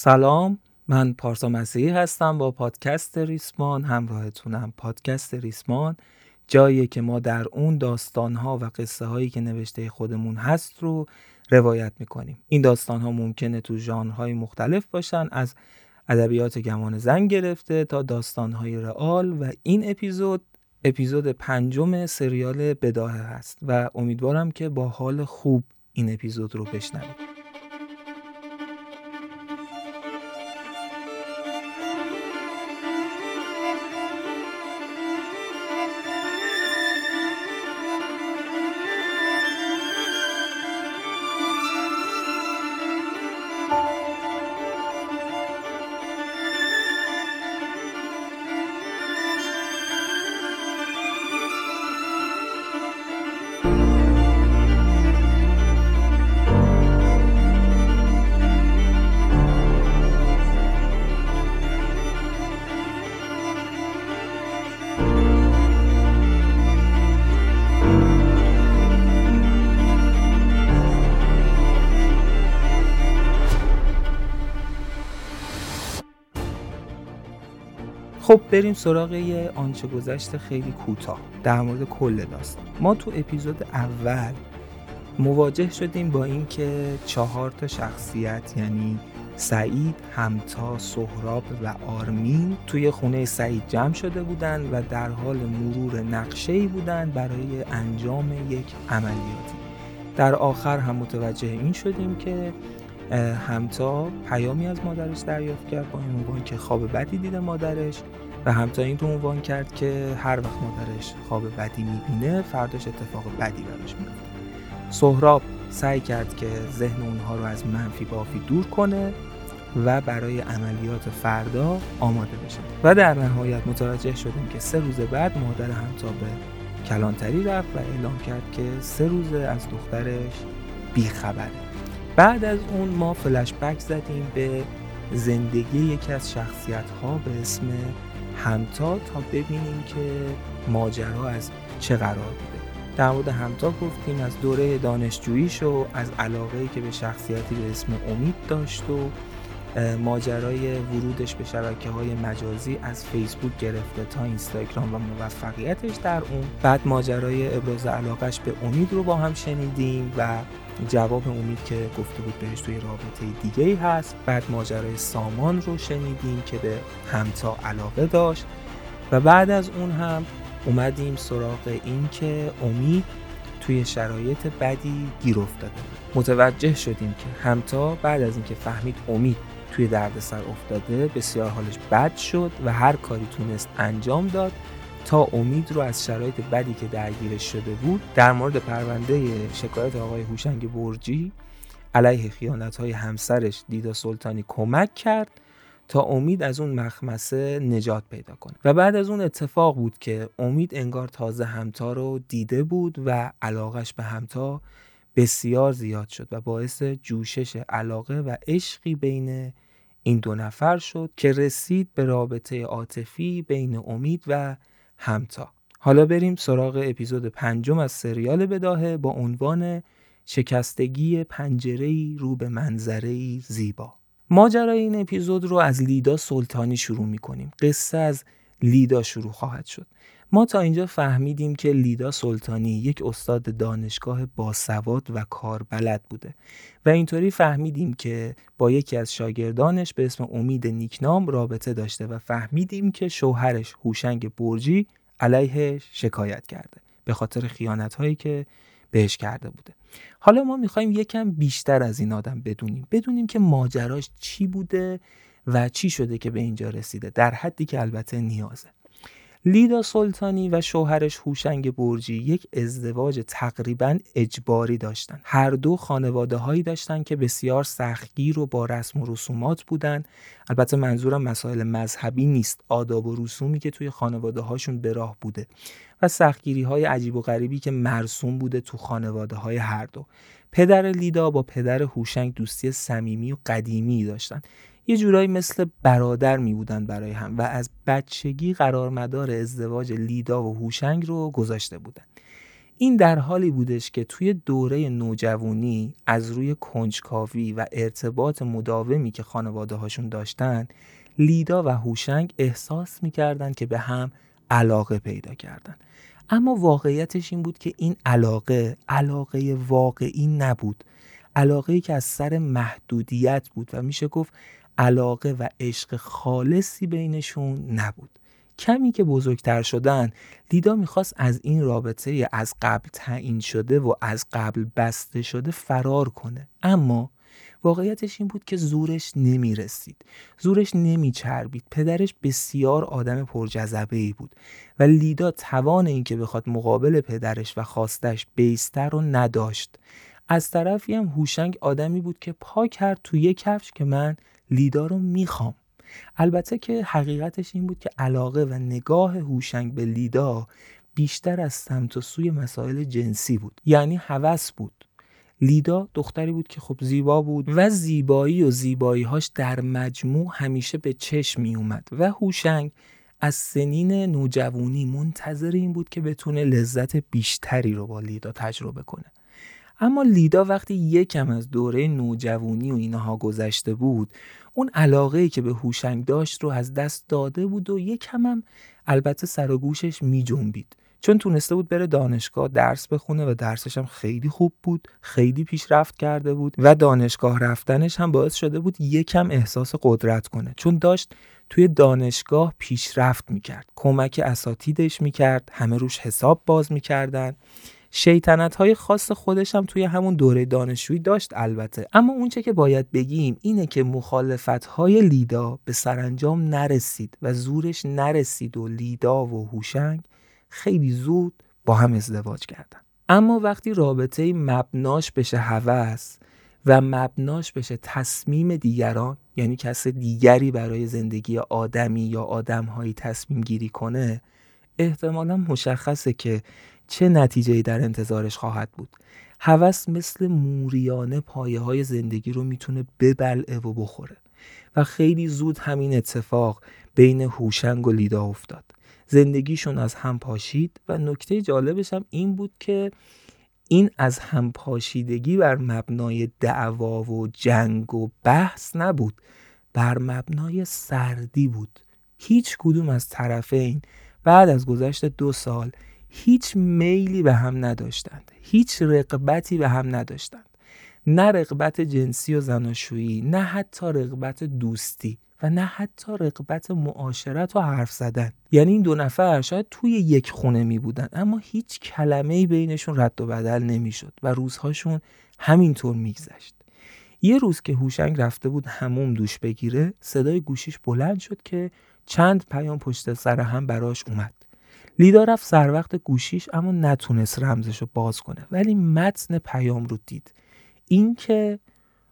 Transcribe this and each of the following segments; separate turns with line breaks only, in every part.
سلام من پارسا مسیحی هستم با پادکست ریسمان همراهتونم پادکست ریسمان. جایی که ما در اون داستانها و قصه هایی که نوشته خودمون هست رو روایت می‌کنیم. این داستان ها ممکنه تو ژانرهای مختلف باشن از ادبیات گمان زن گرفته تا داستان های رئال و این اپیزود اپیزود پنجم سریال بداهه هست و امیدوارم که با حال خوب این اپیزود رو بشنوید. بریم سراغ یه آنچه گذشت خیلی کوتاه در مورد کل داستان ما تو اپیزود اول مواجه شدیم با اینکه چهار تا شخصیت یعنی سعید، همتا، سهراب و آرمین توی خونه سعید جمع شده بودند و در حال مرور نقشه ای بودند برای انجام یک عملیاتی. در آخر هم متوجه این شدیم که همتا پیامی از مادرش دریافت کرد با این عنوان که خواب بدی دیده مادرش و همتا این تو عنوان کرد که هر وقت مادرش خواب بدی می‌بینه فرداش اتفاق بدی براش میفته سهراب سعی کرد که ذهن اونها رو از منفی بافی دور کنه و برای عملیات فردا آماده بشه. و در نهایت متوجه شدیم که سه روز بعد مادر همتا به کلانتری رفت و اعلام کرد که سه روز از دخترش بیخبره. بعد از اون ما فلش بک زدیم به زندگی یکی از شخصیت ها به اسم همتا تا ببینیم که ماجرا از چه قرار بوده در مورد همتا گفتیم از دوره دانشجوییش و از علاقه که به شخصیتی به اسم امید داشت و ماجرای ورودش به شبکه های مجازی از فیسبوک گرفته تا اینستاگرام و موفقیتش در اون. بعد ماجرای ابراز علاقش به امید رو با هم شنیدیم و جواب امید که گفته بود بهش توی رابطه دیگه ای هست. بعد ماجرای سامان رو شنیدیم که به همتا علاقه داشت. و بعد از اون هم اومدیم سراغ این که امید توی شرایط بدی گیر افتاده. متوجه شدیم که همتا بعد از اینکه فهمید امید توی دردسر افتاده بسیار حالش بد شد و هر کاری تونست انجام داد. تا امید رو از شرایط بدی که درگیرش شده بود در مورد پرونده شکایت آقای هوشنگ برجی علیه خیانت های همسرش دیدا سلطانی کمک کرد تا امید از اون مخمسه نجات پیدا کنه. و بعد از اون اتفاق بود که امید انگار تازه همتا رو دیده بود و علاقش به همتا بسیار زیاد شد و باعث جوشش علاقه و عشقی بین این دو نفر شد که رسید به رابطه عاطفی بین امید و همتا. حالا بریم سراغ اپیزود پنجم از سریال بداهه با عنوان شکستگی پنجره رو به منظره زیبا. ماجرای این اپیزود رو از لیدا سلطانی شروع می کنیم قصه از لیدا شروع خواهد شد. ما تا اینجا فهمیدیم که لیدا سلطانی یک استاد دانشگاه باسواد و کاربلد بوده و اینطوری فهمیدیم که با یکی از شاگردانش به اسم امید نیکنام رابطه داشته و فهمیدیم که شوهرش هوشنگ برجی علیه شکایت کرده به خاطر خیانت هایی که بهش کرده بوده. حالا ما می‌خوایم یکم بیشتر از این آدم بدونیم. بدونیم که ماجراش چی بوده و چی شده که به اینجا رسیده در حدی که البته نیازه. لیدا سلطانی و شوهرش هوشنگ برجی یک ازدواج تقریبا اجباری داشتند. هر دو خانواده هایی داشتند که بسیار سختگیر و با رسم و رسومات بودند. البته منظورم مسائل مذهبی نیست، آداب و رسومی که توی خانواده هاشون به راه بوده و سختگیری های عجیب و غریبی که مرسوم بوده تو خانواده های هر دو. پدر لیدا با پدر هوشنگ دوستی صمیمی و قدیمی داشتند یه جورایی مثل برادر می بودن برای هم و از بچگی قرار مدار ازدواج لیدا و هوشنگ رو گذاشته بودن. این در حالی بودش که توی دوره نوجوانی از روی کنجکاوی و ارتباط مداومی که خانواده هاشون داشتن لیدا و هوشنگ احساس می‌کردن که به هم علاقه پیدا کردن. اما واقعیتش این بود که این علاقه علاقه واقعی نبود. علاقه که از سر محدودیت بود و میشه گفت علاقه و عشق خالصی بینشون نبود. کمی که بزرگتر شدن لیدا می‌خواست از این رابطه از قبل تعیین شده و از قبل بسته شده فرار کنه. اما واقعیتش این بود که زورش نمی‌رسید. زورش نمیچربید. پدرش بسیار آدم پرجذبه ای بود و لیدا توان اینکه بخواد مقابل پدرش و خواستش بیستر رو نداشت. از طرفی هم هوشنگ آدمی بود که پا کرد توی کفش که من لیدا رو می‌خوام. البته که حقیقتش این بود که علاقه و نگاه هوشنگ به لیدا بیشتر از سمت و سوی مسائل جنسی بود. یعنی هوس بود. لیدا دختری بود که خب زیبا بود و زیبایی و زیباییهاش در مجموع همیشه به چشم می اومد و هوشنگ از سنین نوجوانی منتظر این بود که بتونه لذت بیشتری رو با لیدا تجربه کنه. اما لیدا وقتی یکم از دوره نوجوانی و اینها گذشته بود اون علاقه که به هوشنگ داشت رو از دست داده بود و یکم هم البته سر و گوشش می جنبید. چون تونسته بود بره دانشگاه درس بخونه و درسش هم خیلی خوب بود خیلی پیشرفت کرده بود و دانشگاه رفتنش هم باعث شده بود یکم احساس قدرت کنه چون داشت توی دانشگاه پیشرفت می‌کرد کمک اساتیدش می‌کرد همه روش حساب باز می‌کردن شیطنت های خاص خودش هم توی همون دوره دانشجویی داشت البته. اما اونچه که باید بگیم اینه که مخالفت های لیدا به سرانجام نرسید و زورش نرسید و لیدا و هوشنگ خیلی زود با هم ازدواج کردن. اما وقتی رابطه مبناش بشه هوس و مبناش بشه تصمیم دیگران یعنی کس دیگری برای زندگی آدمی یا آدمهایی تصمیم گیری کنه احتمالا مشخصه که چه نتیجه در انتظارش خواهد بود. هوس مثل موریانه پایه های زندگی رو می‌تونه ببلعه و بخوره و خیلی زود همین اتفاق بین هوشنگ و لیدا افتاد. زندگیشون از هم پاشید و نکته جالبش هم این بود که این از هم پاشیدگی بر مبنای دعوا و جنگ و بحث نبود بر مبنای سردی بود. هیچ کدوم از طرفین بعد از گذشت دو سال هیچ میلی به هم نداشتند. هیچ رقبتی به هم نداشتند. نه رقبت جنسی و زناشویی نه حتی رقبت دوستی و نه حتی رقبت معاشرت و حرف زدن. یعنی این دو نفر شاید توی یک خونه می بودن اما هیچ کلمه ای بینشون رد و بدل نمی‌شد و روزهاشون همینطور میگذشت یه روز که هوشنگ رفته بود هموم دوش بگیره صدای گوشیش بلند شد که چند پیام پشت سر هم براش اومد. لیدا رفت سر وقت گوشیش اما نتونست رمزش رو باز کنه. ولی متن پیام رو دید. اینکه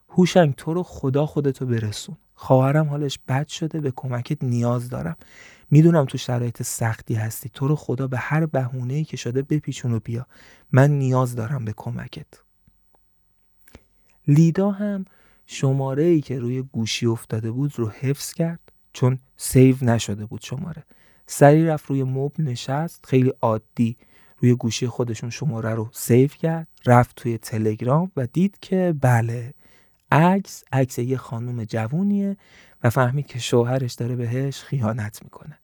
هوشنگ تو رو خدا خودتو برسون. خواهرم حالش بد شده به کمکت نیاز دارم. می‌دونم تو شرایط سختی هستی. تو رو خدا به هر بهونه‌ای که شده بپیچون و بیا. من نیاز دارم به کمکت. لیدا هم شماره ای که روی گوشی افتاده بود رو حفظ کرد چون save نشده بود شماره. سریع رفت روی مبل نشست خیلی عادی روی گوشی خودشون شماره رو save کرد رفت توی تلگرام و دید که بله عکس عکس یه خانم جوونیه و فهمید که شوهرش داره بهش خیانت می‌کنه.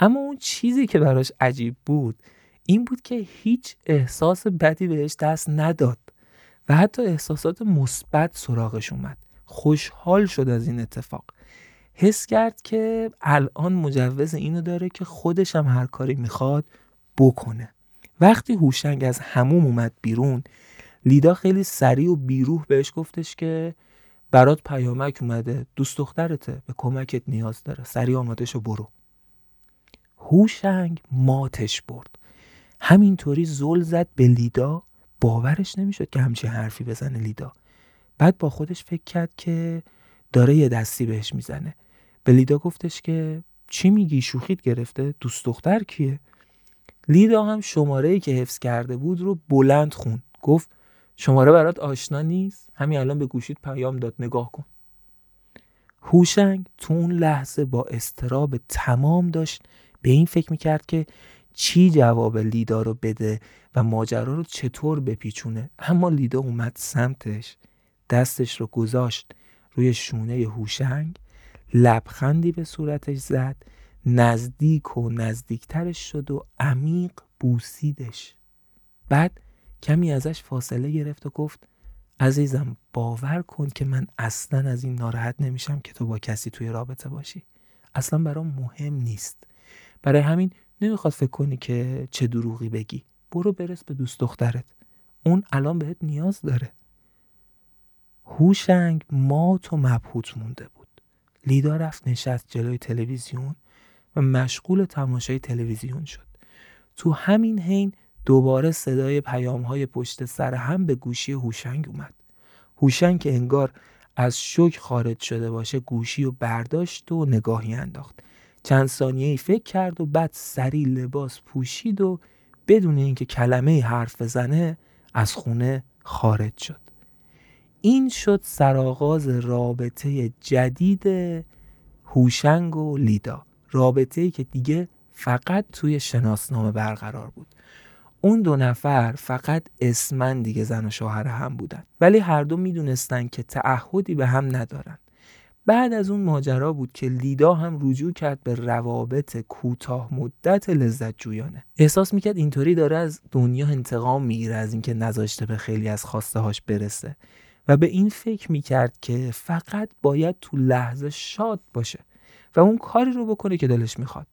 اما اون چیزی که براش عجیب بود این بود که هیچ احساس بدی بهش دست نداد و حتی احساسات مثبت سراغش اومد. خوشحال شد از این اتفاق. حس کرد که الان مجوز اینو داره که خودش هم هر کاری می‌خواد بکنه. وقتی هوشنگ از هموم اومد بیرون لیدا خیلی سریع و بیروح بهش گفتش که برات پیامک اومده دوست دخترته به کمکت نیاز داره. سریع آمادش برو. هوشنگ ماتش برد. همینطوری زل زد به لیدا. باورش نمی‌شد که همچین حرفی بزنه لیدا. بعد با خودش فکر کرد که داره یه دستی بهش می‌زنه. لیدا گفتش که چی میگی؟ شوخیت گرفته. دوست دختر کیه؟ لیدا هم شماره ای که حفظ کرده بود رو بلند خوند گفت شماره برات آشنا نیست. همین الان به گوشیت پیام داد. نگاه کن. هوشنگ تو اون لحظه با استراب تمام داشت. به این فکر می‌کرد که چی جواب لیدا رو بده و ماجرا رو چطور بپیچونه. اما لیدا اومد سمتش. دستش رو گذاشت. روی شونه هوشنگ لبخندی به صورتش زد نزدیک و نزدیکترش شد و عمیق بوسیدش. بعد کمی ازش فاصله گرفت و گفت عزیزم باور کن که من اصلا از این ناراحت نمیشم که تو با کسی توی رابطه باشی. اصلا برام مهم نیست. برای همین نمی‌خواد فکر کنی که چه دروغی بگی. برو برس به دوست دخترت. اون الان بهت نیاز داره. هوشنگ مات و مبهوت مونده بود. لیدا رفت نشست جلوی تلویزیون و مشغول تماشای تلویزیون شد. تو همین حین دوباره صدای پیام های پشت سر هم به گوشی هوشنگ اومد. هوشنگ که انگار از شوک خارج شده باشه گوشی و برداشت و نگاهی انداخت. چند ثانیه ای فکر کرد و بعد سری لباس پوشید و بدون اینکه کلمه حرف بزنه از خونه خارج شد. این شد سرآغاز رابطه جدید هوشنگ و لیدا. رابطه ای که دیگه فقط توی شناسنامه برقرار بود. اون دو نفر فقط اسمن دیگه زن و شوهر هم بودن. ولی هر دو می‌دونستن که تعهدی به هم ندارن. بعد از اون ماجرا بود که لیدا هم رجوع کرد به روابط کوتاه مدت لذت جویانه. احساس می‌کرد اینطوری داره از دنیا انتقام می‌گیره از اینکه نذاشته به خیلی از خواسته هاش برسه. و به این فکر می‌کرد که فقط باید تو لحظه شاد باشه و اون کاری رو بکنه که دلش می‌خواد.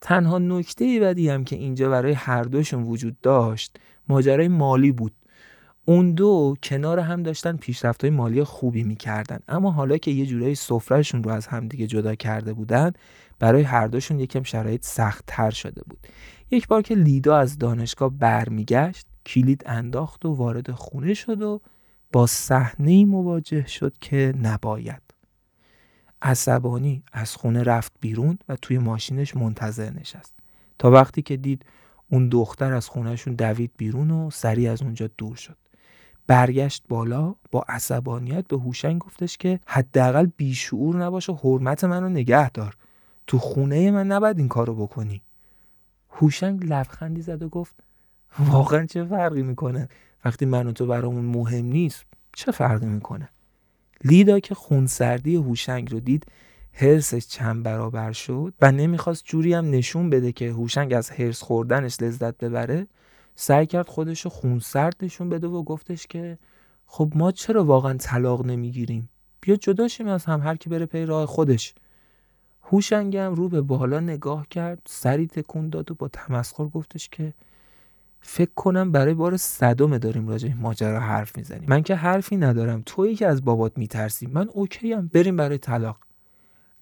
تنها نکته بدی هم که اینجا برای هر دوشون وجود داشت ماجرای مالی بود. اون دو کنار هم داشتن پیشرفت های مالی خوبی می‌کردن. اما حالا که یه جورایی سفرهشون رو از همدیگه جدا کرده بودن برای هر دوشون یکم شرایط سخت تر شده بود. یک بار که لیدا از دانشگاه برمیگشت کلید انداخت و وارد خونه شد و با صحنه مواجه شد که نباید. عصبانی از خونه رفت بیرون و توی ماشینش منتظر نشست. تا وقتی که دید اون دختر از خونهشون دوید بیرون و سریع از اونجا دور شد. برگشت بالا با عصبانیت به هوشنگ گفتش که حداقل بیشعور نباش و حرمت منو نگه دار. تو خونه من نباید این کارو بکنی. هوشنگ لبخندی زد و گفت واقعا چه فرقی می‌کنه؟ وقتی من و تو برامون مهم نیست چه فرقی می‌کنه؟ لیدا که خونسردی هوشنگ رو دید هرسش چند برابر شد و نمی‌خواست جوری هم نشون بده که هوشنگ از هرس خوردنش لذت ببره سعی کرد خودش رو خونسرد نشون بده و گفتش که خب ما چرا واقعا طلاق نمی‌گیریم؟ بیا جدا شیم از هم هر کی بره پی راه خودش. هوشنگ رو به بالا نگاه کرد سری تکون داد و با تمسخر گفتش که فکر کنم برای بار صدمه داریم راجع ماجرا حرف می‌زنیم. من که حرفی ندارم. تویی که از بابات میترسی. من اوکی هم بریم برای طلاق.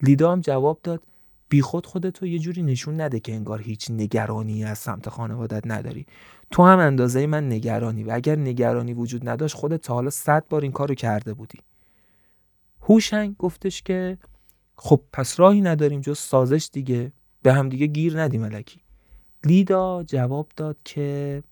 لیدا هم جواب داد. بیخود خودتو یه جوری نشون نده که انگار هیچ نگرانی از سمت خانوادت نداری. تو هم اندازه من نگرانی. و اگر نگرانی وجود نداشت خودت تا حالا صد بار این کارو کرده بودی. هوشنگ گفتش که خب پس راهی نداریم جز سازش دیگه. به هم دیگه گیر ندیم الکی. لیدا جواب داد که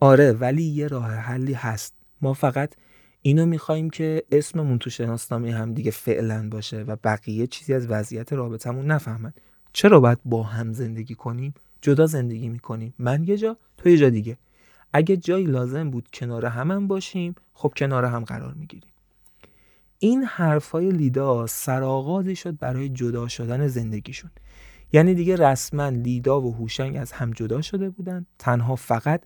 آره ولی یه راه حلی هست. ما فقط اینو می‌خوایم که اسممون تو شناسنامه هم دیگه فعلا باشه و بقیه چیزی از وضعیت رابطمون نفهمن. چرا باید با هم زندگی کنیم؟ جدا زندگی می‌کنیم. من یه جا تو یه جا دیگه. اگه جایی لازم بود کنار هم, هم باشیم خب کنار هم قرار می‌گیریم. این حرفای لیدا سرآغازی شد برای جدا شدن زندگیشون. یعنی دیگه رسما لیدا و هوشنگ از هم جدا شده بودن. تنها فقط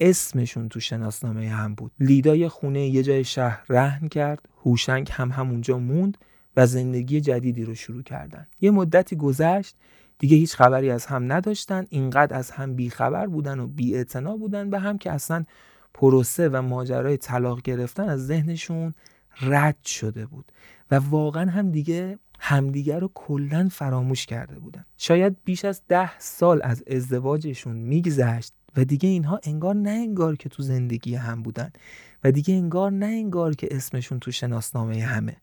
اسمشون تو شناسنامه هم بود. لیدا یه خونه یه جای شهر رهن کرد. هوشنگ هم همونجا موند و زندگی جدیدی رو شروع کردن. یه مدتی گذشت دیگه هیچ خبری از هم نداشتن. اینقدر از هم بیخبر بودن و بی بودن به هم که اصلا پروسه و ماجرای طلاق گرفتن از ذهنشون رد شده بود. و واقعا هم دیگه همدیگر رو کلا فراموش کرده بودن. شاید بیش از ده سال از ازدواجشون میگذشت و دیگه اینها انگار نه انگار که تو زندگی هم بودن و دیگه انگار نه انگار که اسمشون تو شناسنامه همه.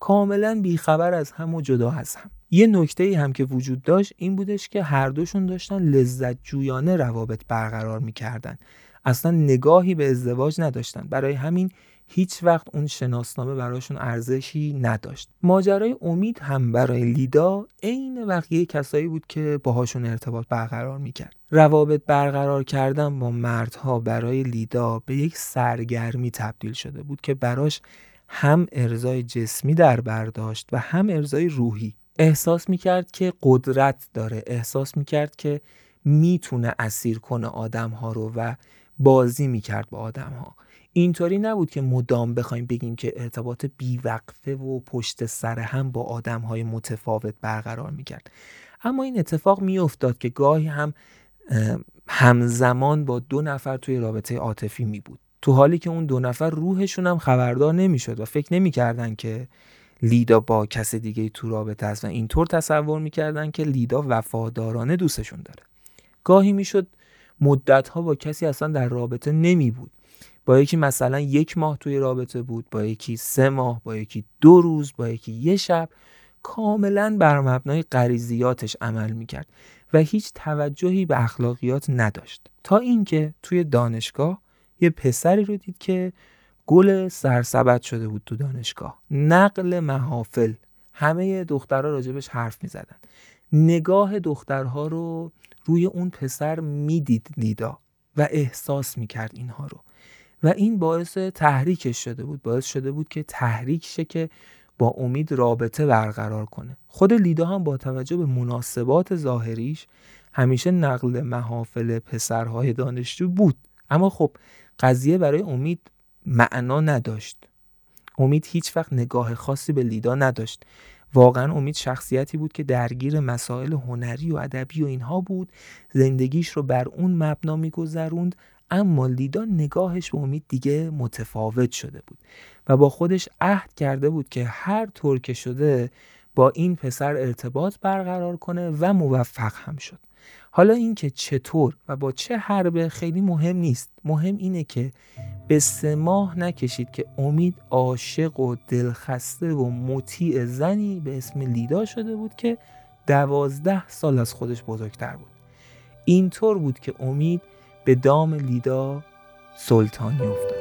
کاملا بیخبر از هم و جدا از هم. یه نکته ای هم که وجود داشت این بودش که هر دوشون داشتن لذت جویانه روابط برقرار می‌کردن. اصلا نگاهی به ازدواج نداشتن. برای همین هیچ وقت اون شناسنامه براشون ارزشی نداشت. ماجرای امید هم برای لیدا عین بقیه کسایی بود که باهاشون ارتباط برقرار می‌کرد. روابط برقرار کردن با مردها برای لیدا به یک سرگرمی تبدیل شده بود که براش هم ارزای جسمی در برداشت و هم ارزای روحی. احساس می‌کرد که قدرت داره. احساس می‌کرد که می‌تونه اسیر کنه آدم ها رو و بازی می‌کرد با آدم ها اینطوری نبود که مدام بخوایم بگیم که ارتباط بیوقفه و پشت سر هم با آدم های متفاوت برقرار می‌کرد. اما این اتفاق میافتاد که گاهی هم همزمان با دو نفر توی رابطه عاطفی می بود تو حالی که اون دو نفر روحشون هم خبردار نمی‌شد و فکر نمی‌کردن که لیدا با کس دیگه تو رابطه است و اینطور تصور می‌کردن که لیدا وفادارانه دوستشون داره. گاهی می‌شد مدت ها با کسی اصلا در رابطه نمی بود با یکی مثلا یک ماه توی رابطه بود با یکی سه ماه با یکی دو روز با یکی یه شب کاملا بر مبنای غریزیاتش عمل می‌کرد و هیچ توجهی به اخلاقیات نداشت. تا اینکه توی دانشگاه یه پسری رو دید که گل سرسبت شده بود تو دانشگاه. نقل محافل. همه دخترها راجبش حرف می‌زدن. نگاه دخترها رو روی اون پسر می‌دید لیدا و احساس می‌کرد اینها رو. و این باعث تحریکش شده بود باعث شده بود که تحریک شه که با امید رابطه برقرار کنه. خود لیدا هم با توجه به مناسبات ظاهریش همیشه نقل محافل پسرهای دانشجو بود. اما خب قضیه برای امید معنا نداشت. امید هیچ وقت نگاه خاصی به لیدا نداشت. واقعا امید شخصیتی بود که درگیر مسائل هنری و ادبی و اینها بود زندگیش رو بر اون مبنا میگذروند اما لیدا نگاهش به امید دیگه متفاوت شده بود و با خودش عهد کرده بود که هر طور که شده با این پسر ارتباط برقرار کنه و موفق هم شد. حالا اینکه چطور و با چه حربه خیلی مهم نیست. مهم اینه که به سه ماه نکشید که امید عاشق و دلخسته و مطیع زنی به اسم لیدا شده بود که دوازده سال از خودش بزرگتر بود. اینطور بود که امید به دام لیدا سلطانی افتاد.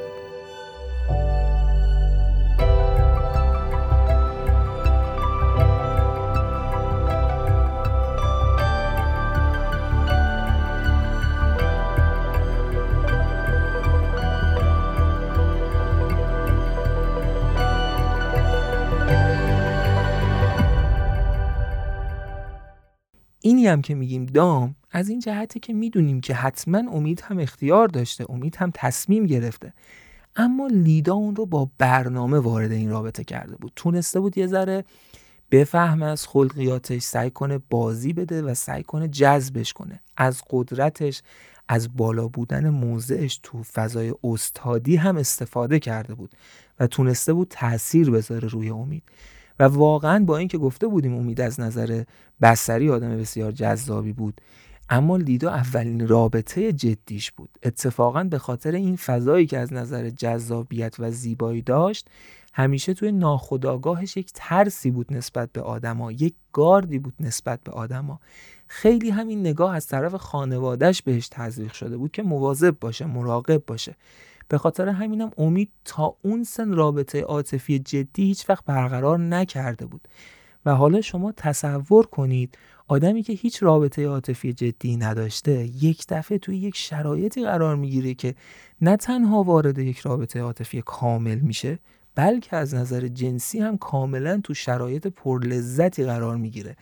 هم که میگیم دام از این جهته که می‌دونیم که حتما امید هم اختیار داشته امید هم تصمیم گرفته. اما لیدا اون رو با برنامه وارد این رابطه کرده بود. تونسته بود یه ذره بفهم از خلقیاتش سعی کنه بازی بده و سعی کنه جذبش کنه. از قدرتش از بالا بودن موضعش تو فضای استادی هم استفاده کرده بود و تونسته بود تاثیر بذاره روی امید. و واقعا با اینکه گفته بودیم امید از نظر بسری آدم بسیار جذابی بود اما لیدا اولین رابطه جدیش بود. اتفاقا به خاطر این فضایی که از نظر جذابیت و زیبایی داشت همیشه توی ناخودآگاهش یک ترسی بود نسبت به آدما یک گاردی بود نسبت به آدما. خیلی همین نگاه از طرف خانوادهش بهش تزریق شده بود که مواظب باشه مراقب باشه. به خاطر همینم امید تا اون سن رابطه عاطفی جدی هیچ وقت برقرار نکرده بود. و حالا شما تصور کنید آدمی که هیچ رابطه عاطفی جدی نداشته یک دفعه توی یک شرایطی قرار می‌گیره که نه تنها وارد یک رابطه عاطفی کامل میشه بلکه از نظر جنسی هم کاملا تو شرایط پرلذتی قرار می‌گیره.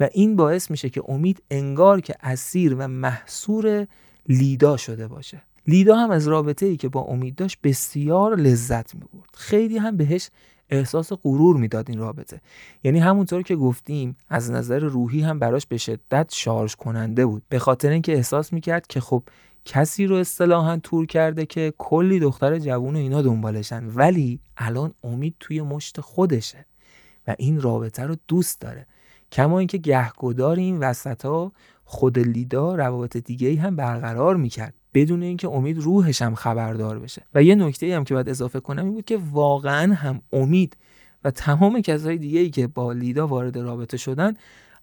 و این باعث میشه که امید انگار که اسیر و محصور لیدا شده باشه. لیدا هم از رابطه ای که با امید داشت بسیار لذت می برد خیلی هم بهش احساس غرور می‌داد این رابطه. یعنی همونطور که گفتیم از نظر روحی هم براش به شدت شارژ کننده بود. به خاطر اینکه احساس می‌کرد که خب کسی رو اصطلاحا تور کرده که کلی دختر جوون و اینا دنبالشن ولی الان امید توی مشت خودشه و این رابطه رو دوست داره. کما اینکه گهگدار این وسط ها خود لیدا روابط دیگه هم برقرار می‌کرد. بدون اینکه امید روحش هم خبردار بشه. و یه نکته هم که باید اضافه کنم این بود که واقعا هم امید و تمام کسای دیگه ای که با لیدا وارد رابطه شدن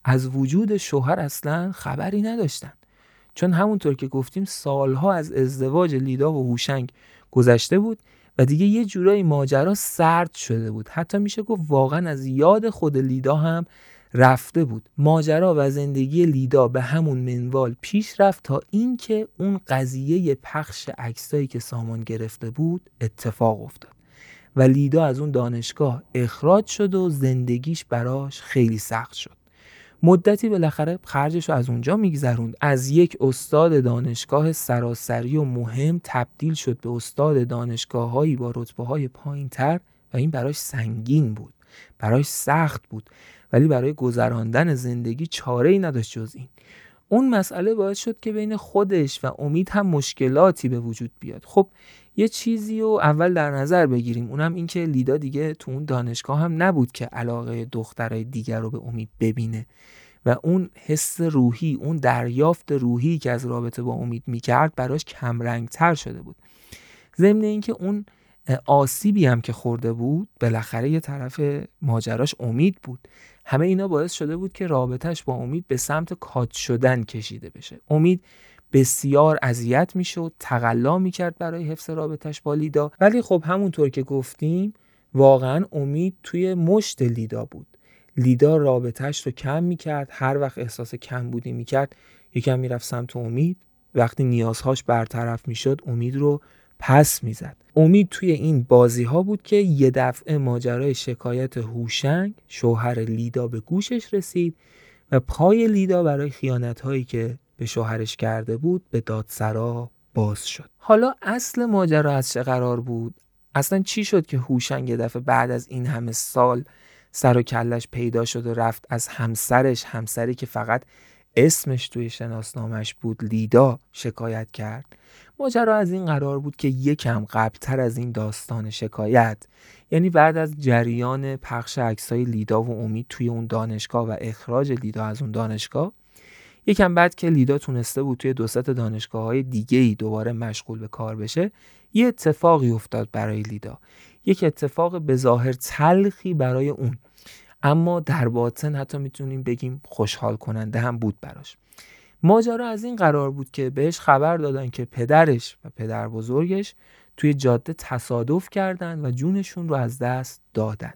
از وجود شوهر اصلا خبری نداشتن. چون همونطور که گفتیم سالها از ازدواج لیدا و هوشنگ گذشته بود و دیگه یه جورایی ماجرا سرد شده بود. حتی میشه گفت واقعا از یاد خود لیدا هم رفته بود. ماجرا و زندگی لیدا به همون منوال پیش رفت تا اینکه اون قضیه پخش عکسایی که سامان گرفته بود اتفاق افتاد. و لیدا از اون دانشگاه اخراج شد و زندگیش براش خیلی سخت شد. مدتی بالاخره خرجش رو از اونجا میگذروند. از یک استاد دانشگاه سراسری و مهم تبدیل شد به استاد دانشگاه هایی با رتبه های پایین تر و این براش سنگین بود. براش سخت بود. ولی برای گذراندن زندگی چاره ای نداشت جز این. اون مسئله باعث شد که بین خودش و امید هم مشکلاتی به وجود بیاد. خب یه چیزی رو اول در نظر بگیریم. اونم این که لیدا دیگه تو اون دانشگاه هم نبود که علاقه دخترای دیگر رو به امید ببینه. و اون حس روحی اون دریافت روحی که از رابطه با امید می‌کرد براش کمرنگتر شده بود. ضمن اینکه اون آسیبی هم که خورده بود بالاخره یه طرف ماجراش امید بود. همه اینا باعث شده بود که رابطهش با امید به سمت کات شدن کشیده بشه. امید بسیار اذیت می‌شد تقلا می‌کرد برای حفظ رابطش با لیدا. ولی خب همونطور که گفتیم واقعا امید توی مشت لیدا بود. لیدا رابطهش رو کم می‌کرد هر وقت احساس کم بودی می‌کرد یکم می‌رفت سمت امید. وقتی نیازهاش برطرف می‌شد امید رو پس می‌زد. امید توی این بازی ها بود که یه دفعه ماجرای شکایت هوشنگ شوهر لیدا به گوشش رسید و پای لیدا برای خیانت هایی که به شوهرش کرده بود به دادسرا باز شد. حالا اصل ماجرا از چه قرار بود؟ اصلا چی شد که هوشنگ یه دفعه بعد از این همه سال سر و کلش پیدا شد و رفت از همسرش همسری که فقط اسمش توی شناسنامش بود لیدا شکایت کرد. ماجرا از این قرار بود که یکم قبلتر از این داستان شکایت یعنی بعد از جریان پخش عکسای لیدا و امید توی اون دانشگاه و اخراج لیدا از اون دانشگاه یکم بعد که لیدا تونسته بود توی دو ست دانشگاه های دیگه ای دوباره مشغول به کار بشه یه اتفاقی افتاد برای لیدا. یک اتفاق به ظاهر تلخی برای اون. اما در باطن حتی می‌تونیم بگیم خوشحال کننده هم بود براش. ماجرا از این قرار بود که بهش خبر دادن که پدرش و پدر بزرگش توی جاده تصادف کردند و جونشون رو از دست دادن.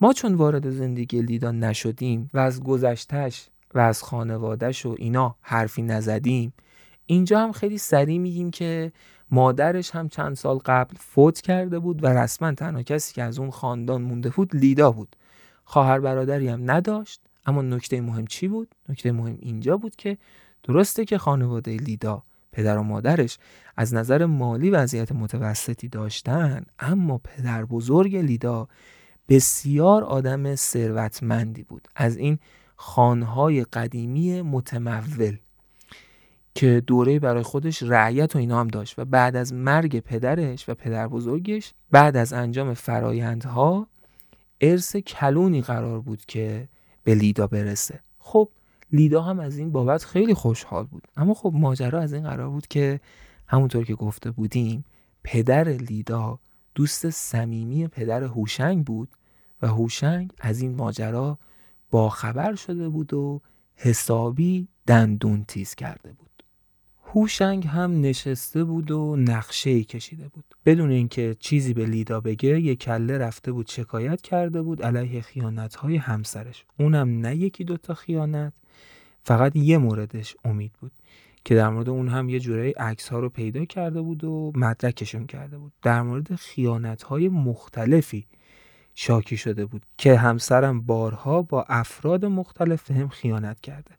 ما چون وارد زندگی لیدا نشدیم و از گذشتش و از خانوادهش و اینا حرفی نزدیم اینجا هم خیلی سریع میگیم که مادرش هم چند سال قبل فوت کرده بود و رسما تنها کسی که از اون خاندان مونده بود لیدا بود. خواهر برادری هم نداشت. اما نکته مهم چی بود؟ نکته مهم اینجا بود که درسته که خانواده لیدا پدر و مادرش از نظر مالی وضعیت متوسطی داشتن اما پدر بزرگ لیدا بسیار آدم ثروتمندی بود. از این خانهای قدیمی متمول که دوره برای خودش رعیت و اینا هم داشت و بعد از مرگ پدرش و پدر بزرگش بعد از انجام فرایندها ارث کلونی قرار بود که به لیدا برسه. خب لیدا هم از این بابت خیلی خوشحال بود. اما خب ماجرا از این قرار بود که همونطور که گفته بودیم پدر لیدا دوست صمیمی پدر هوشنگ بود و هوشنگ از این ماجرا باخبر شده بود و حسابی دندون تیز کرده بود. هوشنگ هم نشسته بود و نقشه کشیده بود. بدون اینکه چیزی به لیدا بگه یه کله رفته بود شکایت کرده بود علیه خیانت های همسرش. اونم نه یکی دوتا خیانت فقط یه موردش امید بود که در مورد اون هم یه جورایی عکس ها رو پیدا کرده بود و مدرکشون کرده بود. در مورد خیانت های مختلفی شاکی شده بود که همسرم بارها با افراد مختلف هم خیانت کرده.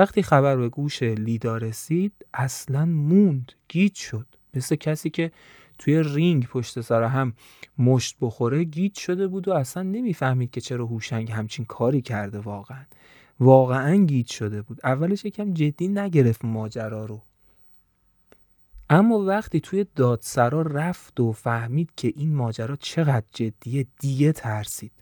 وقتی خبر به گوش لیدا رسید اصلا موند گیت شد. مثل کسی که توی رینگ پشت سر هم مشت بخوره گیت شده بود و اصلا نمی‌فهمید که چرا هوشنگ همچین کاری کرده واقعا. واقعا گیت شده بود. اولش یکم جدی نگرفت ماجرا رو. اما وقتی توی دادسرا رفت و فهمید که این ماجرا چقدر جدیه دیگه ترسید.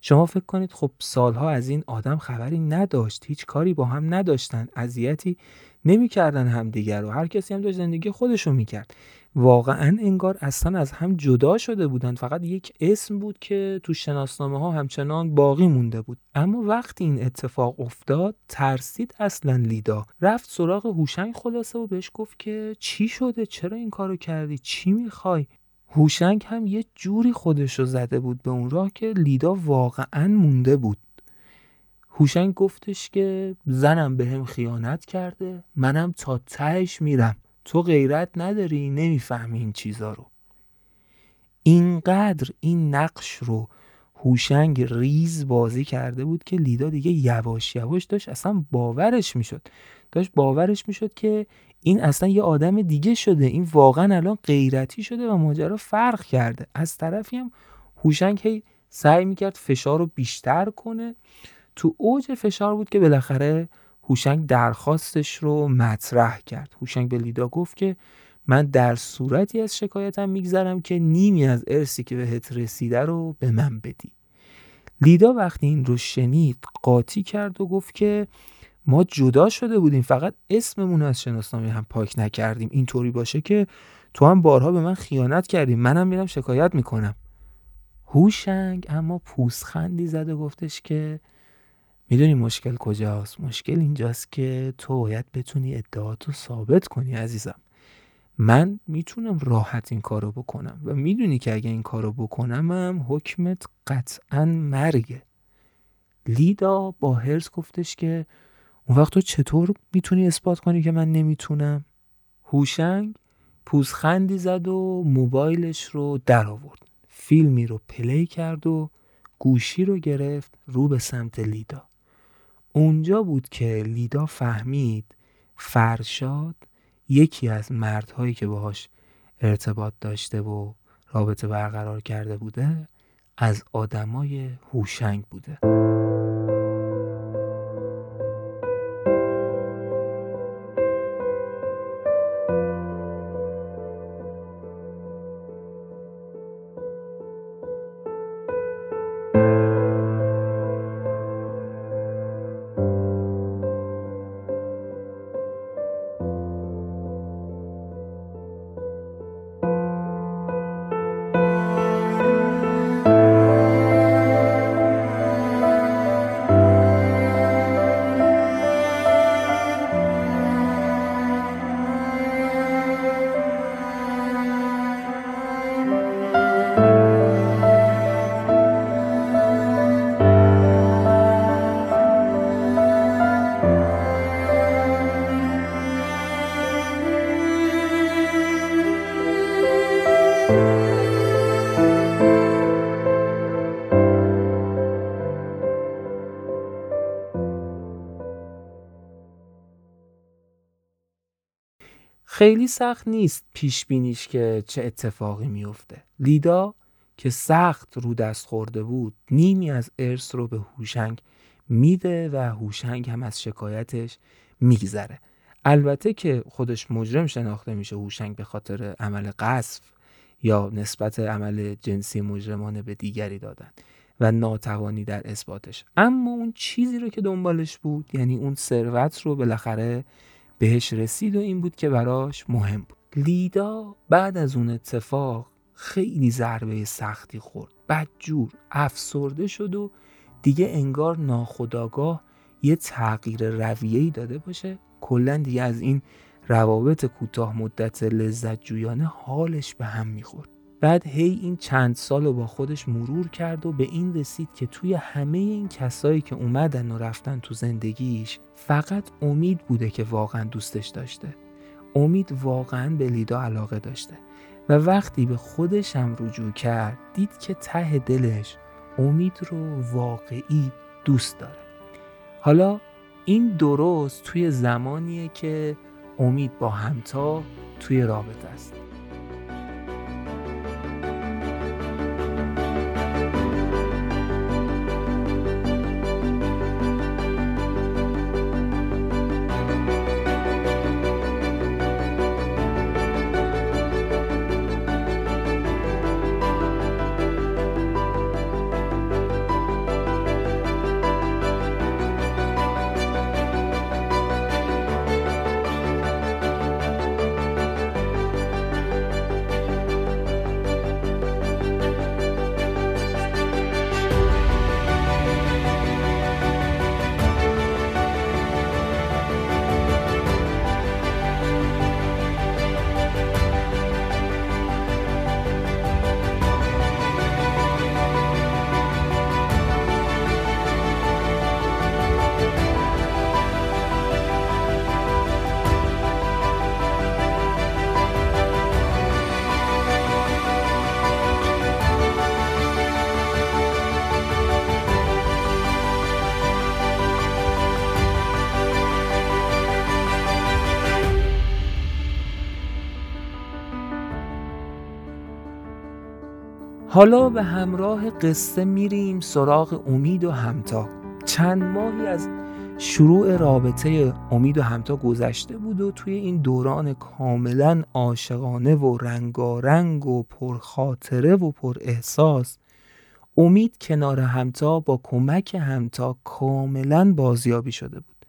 شما فکر کنید خب سالها از این آدم خبری نداشت هیچ کاری با هم نداشتن اذیتی نمی‌کردن همدیگر رو. هر کسی هم داشت زندگی خودشو می‌کرد. واقعا انگار اصلا از هم جدا شده بودن. فقط یک اسم بود که تو شناسنامه ها همچنان باقی مونده بود. اما وقتی این اتفاق افتاد ترسید اصلا لیدا. رفت سراغ هوشنگ خلاصه و بهش گفت که چی شده؟ چرا این کارو کردی؟ چی می‌خوای؟ هوشنگ هم یه جوری خودش رو زده بود به اون راه که لیدا واقعا مونده بود. هوشنگ گفتش که زنم به هم خیانت کرده منم تا تهش میرم. تو غیرت نداری نمی‌فهمی این چیزا رو. اینقدر این نقش رو هوشنگ ریز بازی کرده بود که لیدا دیگه یواش یواش داشت اصلا باورش می‌شد. داشت باورش می‌شد که این اصلا یه آدم دیگه شده. این واقعا الان غیرتی شده و ماجرا فرق کرده. از طرفی هم هوشنگ هی سعی می‌کرد فشار رو بیشتر کنه. تو اوج فشار بود که بالاخره هوشنگ درخواستش رو مطرح کرد. هوشنگ به لیدا گفت که من در صورتی از شکایتم میگذرم که نیمی از ارسی که بهت رسیده رو به من بدی. لیدا وقتی این رو شنید قاطی کرد و گفت که ما جدا شده بودیم فقط اسممون از شناسنامه هم پاک نکردیم. اینطوری باشه که تو هم بارها به من خیانت کردیم منم میرم شکایت می‌کنم. هوشنگ اما پوسخندی زد و گفتش که می‌دونی مشکل کجاست؟ مشکل اینجاست که تو باید بتونی ادعاتو ثابت کنی عزیزم. من می‌تونم راحت این کارو بکنم و می‌دونی که اگه این کارو بکنم هم حکمت قطعا مرگه. لیدا با هرس گفتش که اون وقت تو چطور می‌تونی اثبات کنی که من نمی‌تونم؟ هوشنگ پوزخندی زد و موبایلش رو در آورد فیلمی رو پلی کرد و گوشی رو گرفت رو به سمت لیدا. اونجا بود که لیدا فهمید فرشاد یکی از مردهایی که باهاش ارتباط داشته و رابطه برقرار کرده بوده از آدمای هوشنگ بوده. خیلی سخت نیست پیش بینیش که چه اتفاقی میفته لیدا که سخت رو دست خورده بود نیمی از ارث رو به هوشنگ میده و هوشنگ هم از شکایتش میگذره. البته که خودش مجرم شناخته میشه هوشنگ به خاطر عمل قصف یا نسبت عمل جنسی مجرمانه به دیگری دادن و ناتوانی در اثباتش. اما اون چیزی رو که دنبالش بود یعنی اون ثروت رو بالاخره بهش رسید و این بود که براش مهم بود. لیدا بعد از اون اتفاق خیلی ضربه سختی خورد. بدجور افسرده شد و دیگه انگار ناخداگاه یه تغییر رویه‌ای داده باشه. کلا دیگه از این روابط کوتاه مدت لذت جویانه حالش به هم می‌خورد. بعد هی این چند سال رو با خودش مرور کرد و به این رسید که توی همه این کسایی که اومدن و رفتن تو زندگیش فقط امید بوده که واقعا دوستش داشته. امید واقعا به لیدا علاقه داشته. و وقتی به خودش هم رجوع کرد دید که ته دلش امید رو واقعی دوست داره. حالا این درست توی زمانیه که امید با همتا توی رابطه است. حالا به همراه قصه میریم سراغ امید و همتا. چند ماهی از شروع رابطه امید و همتا گذشته بود و توی این دوران کاملا عاشقانه و رنگارنگ و پرخاطره و پر احساس امید کنار همتا با کمک همتا کاملا بازیابی شده بود.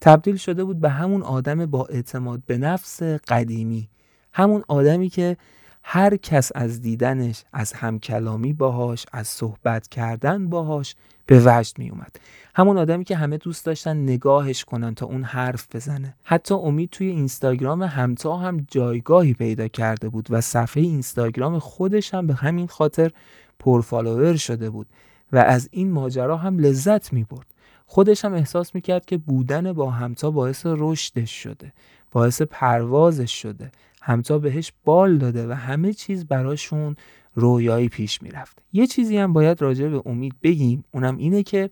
تبدیل شده بود به همون آدم با اعتماد به نفس قدیمی. همون آدمی که هر کس از دیدنش از همکلامی باهاش از صحبت کردن باهاش به وجد می اومد همون آدمی که همه دوست داشتن نگاهش کنن تا اون حرف بزنه. حتی امید توی اینستاگرام همتا هم جایگاهی پیدا کرده بود و صفحه اینستاگرام خودش هم به همین خاطر پرفالوور شده بود و از این ماجرا هم لذت می برد خودش هم احساس می کرد که بودن با همتا باعث رشدش شده باعث پروازش شده همتا بهش بال داده و همه چیز براشون رویایی پیش می‌رفت. یه چیزی هم باید راجع به امید بگیم اونم اینه که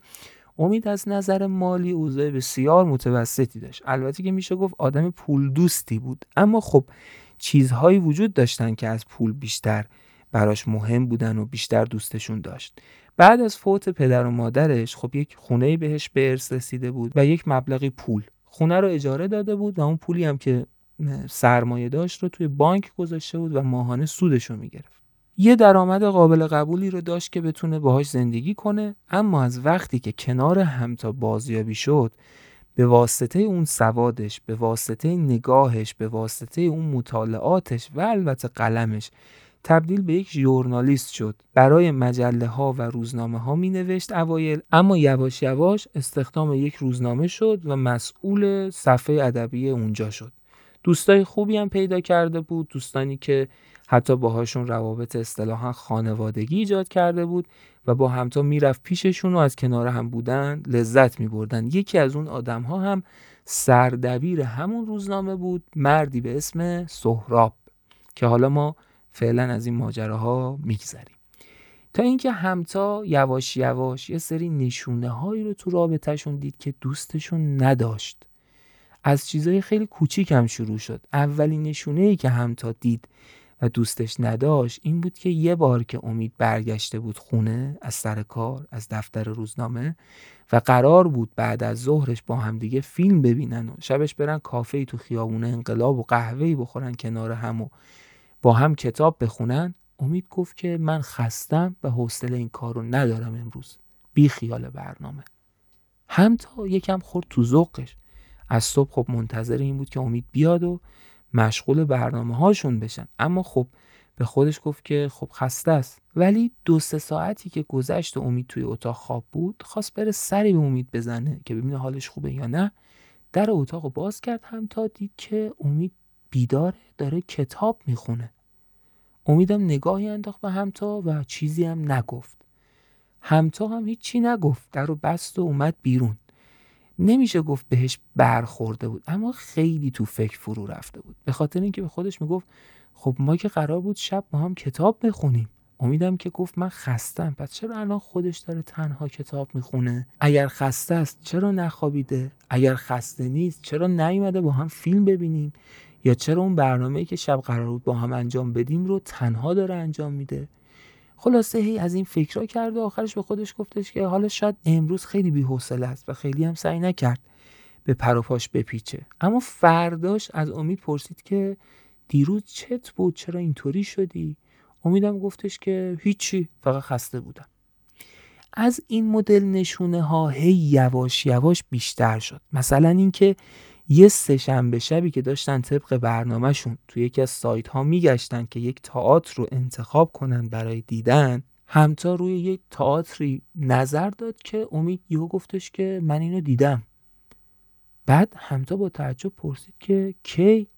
امید از نظر مالی اوضاع بسیار متوسطی داشت. البته که میشه گفت آدم پول دوستی بود. اما خب چیزهایی وجود داشتن که از پول بیشتر براش مهم بودن و بیشتر دوستشون داشت. بعد از فوت پدر و مادرش خب یک خونه بهش به ارث رسیده بود و یک مبلغی پول خونه رو اجاره داده بود و اون پولی هم که سرمایه داشت رو توی بانک گذاشته بود و ماهانه سودش رو می‌گرفت. یه درآمد قابل قبولی رو داشت که بتونه باهاش زندگی کنه اما از وقتی که کنار همتا بازیابی شد به واسطه اون سوادش به واسطه نگاهش به واسطه اون مطالعاتش و البته قلمش تبدیل به یک ژورنالیست شد. برای مجله ها و روزنامه ها می نوشت اوایل اما یواش یواش استخدام یک روزنامه شد و مسئول صفحه ادبی اونجا شد. دوستای خوبی هم پیدا کرده بود دوستانی که حتی باهاشون روابط اصطلاحا خانوادگی ایجاد کرده بود و با همتا می‌رفت پیششون و از کنار هم بودن لذت می بردن. یکی از اون آدم ها هم سردبیر همون روزنامه بود مردی به اسم سهراب که حالا ما فعلا از این ماجراها میگذریم تا اینکه همتا یواش یواش یه سری نشونه هایی رو تو رابطهشون دید که دوستشون نداشت از چیزای خیلی کوچیک هم شروع شد. اولین نشونه ای که همتا دید و دوستش نداشت این بود که یه بار که امید برگشته بود خونه از سر کار از دفتر روزنامه و قرار بود بعد از ظهرش با همدیگه فیلم ببینن و شبش برن کافه تو خیابونه انقلاب و قهوه‌ای بخورن کنار هم و با هم کتاب بخونن امید گفت که من خستم و حوصله این کار رو ندارم امروز. بی خیال برنامه. هم تا یکم خورد تو ذوقش. از صبح خب منتظر این بود که امید بیاد و مشغول برنامه هاشون بشن. اما خب به خودش گفت که خب خسته است. ولی دو سه ساعتی که گذشت و امید توی اتاق خواب بود خواست بره سری به امید بزنه که ببینه حالش خوبه یا نه. در اتاق باز کرد هم تا دید که امید بیداره داره کتاب می‌خونه. امیدم نگاهی انداخت به همتا و چیزی هم نگفت. همتا هم هیچی نگفت. در رو بست و اومد بیرون. نمیشه گفت بهش برخورده بود اما خیلی تو فکر فرو رفته بود. به خاطر اینکه به خودش می‌گفت خب ما که قرار بود شب ما هم کتاب بخونیم. امیدم که گفت من خستم. پس چرا الان خودش داره تنها کتاب می‌خونه؟ اگر خسته است چرا نخوابیده؟ اگر خسته نیست چرا نیومده با هم فیلم ببینیم؟ یا چرا اون برنامه‌ای که شب قرار بود با هم انجام بدیم رو تنها داره انجام میده؟ خلاصه هی از این فکرها کرد و آخرش به خودش گفتش که حالا شاید امروز خیلی بی‌حوصله است و خیلی هم سعی نکرد به پر و پاش بپیچه. اما فرداش از امید پرسید که دیروز چت بود؟ چرا اینطوری شدی؟ امیدم گفتش که هیچی فقط خسته بودم. از این مدل نشونه ها هی یواش یواش بیشتر شد. مثلا اینکه یه سهشنبه شبی که داشتن طبق برنامهشون توی یکی از سایت ها میگشتن که یک تئاتر رو انتخاب کنن برای دیدن همتا روی یک تئاتری نظر داد که امید یهو گفتش که من اینو دیدم. بعد همتا با تعجب پرسید که کی؟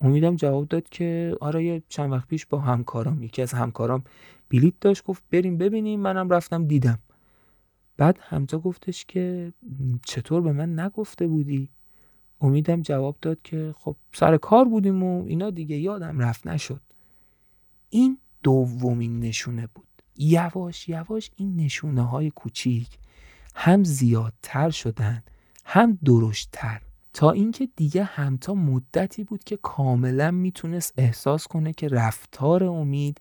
امیدم جواب داد که آره یه چند وقت پیش با همکارام یکی از همکارام بلیت داشت گفت بریم ببینیم منم رفتم دیدم. بعد همتا گفتش که چطور به من نگفته بودی؟ امیدم جواب داد که خب سر کار بودیم و اینا دیگه یادم رفت نشد. این دومین نشونه بود. یواش یواش این نشونه های کوچیک هم زیادتر شدن هم درشتتر. تا اینکه دیگه همتا مدتی بود که کاملا می‌تونست احساس کنه که رفتار امید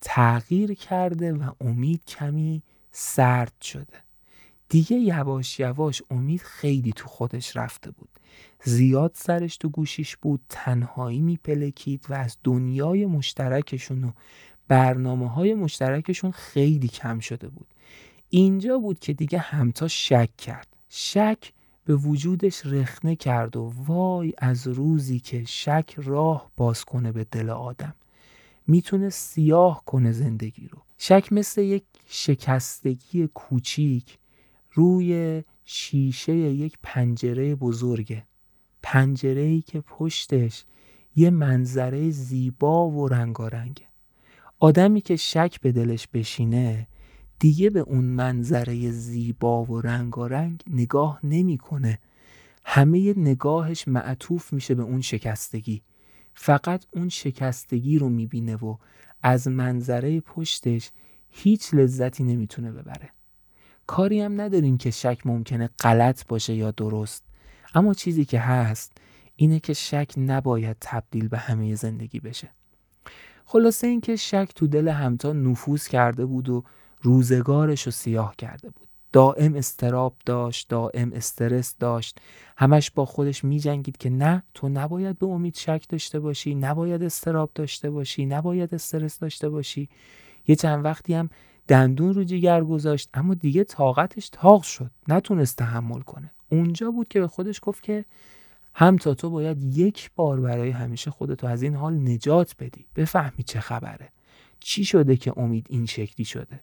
تغییر کرده و امید کمی سرد شده. دیگه یواش یواش امید خیلی تو خودش رفته بود. زیاد سرش تو گوشیش بود تنهایی میپلکید و از دنیای مشترکشون و برنامه های مشترکشون خیلی کم شده بود. اینجا بود که دیگه همتا شک کرد. شک به وجودش رخنه کرد و وای از روزی که شک راه باز کنه به دل آدم. می‌تونه سیاه کنه زندگی رو. شک مثل یک شکستگی کوچیک روی شیشه یک پنجره بزرگه. پنجره ای که پشتش یه منظره زیبا و رنگارنگه. آدمی که شک به دلش بشینه دیگه به اون منظره زیبا و رنگارنگ نگاه نمی‌کنه. همه نگاهش معطوف میشه به اون شکستگی. فقط اون شکستگی رو می‌بینه و از منظره پشتش هیچ لذتی نمی‌تونه ببره. کاری هم نداریم که شک ممکنه غلط باشه یا درست. اما چیزی که هست اینه که شک نباید تبدیل به همه زندگی بشه. خلاصه اینکه شک تو دل همتا نفوذ کرده بود و روزگارش رو سیاه کرده بود. دائم استراب داشت دائم استرس داشت. همش با خودش می جنگید که نه تو نباید به امید شک داشته باشی نباید استراب داشته باشی نباید استرس داشته باشی. یه چند وقتی هم دندون رو جگر گذاشت اما دیگه طاقتش تاق شد نتونست تحمل کنه. اونجا بود که به خودش گفت که هم تا تو باید یک بار برای همیشه خودتو از این حال نجات بدی. بفهمی چه خبره. چی شده که امید این شکلی شده؟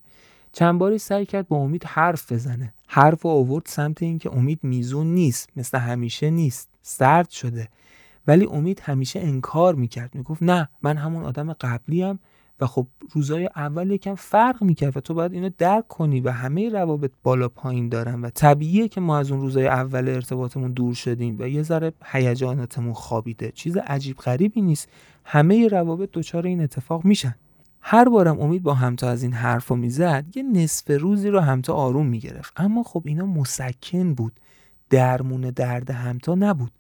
چند باری سعی کرد با امید حرف بزنه. حرف و آورد سمت اینکه امید میزون نیست مثل همیشه نیست. سرد شده. ولی امید همیشه انکار می‌کرد. می‌گفت نه من همون آدم قبلیم. و خب روزای اول یکم فرق می‌کرد و تو باید اینو درک کنی و همه روابط بالا پایین دارن و طبیعیه که ما از اون روزای اول ارتباطمون دور شدیم و یه ذره هیجاناتمون خوابیده. چیز عجیب غریبی نیست. همه روابط دچار این اتفاق میشن. هر بارم امید با همتا از این حرفو می‌زد یه نصف روزی رو همتا آروم می‌گرفت. اما خب اینا مسکن بود. درمون درد همتا نبود.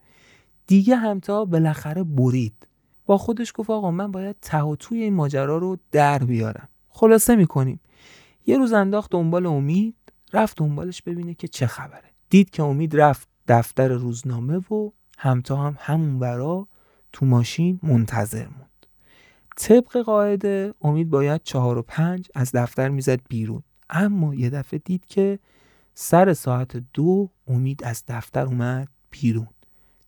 دیگه همتا بالاخره برید. با خودش گفت آقا من باید ته و توی این ماجرا رو در بیارم. خلاصه می‌کنیم. یه روز انداخت دنبال امید رفت دنبالش ببینه که چه خبره. دید که امید رفت دفتر روزنامه و همتا هم همون برا تو ماشین منتظر موند. طبق قاعده امید باید چهار و پنج از دفتر می‌زد بیرون. اما یه دفعه دید که سر ساعت دو امید از دفتر اومد بیرون.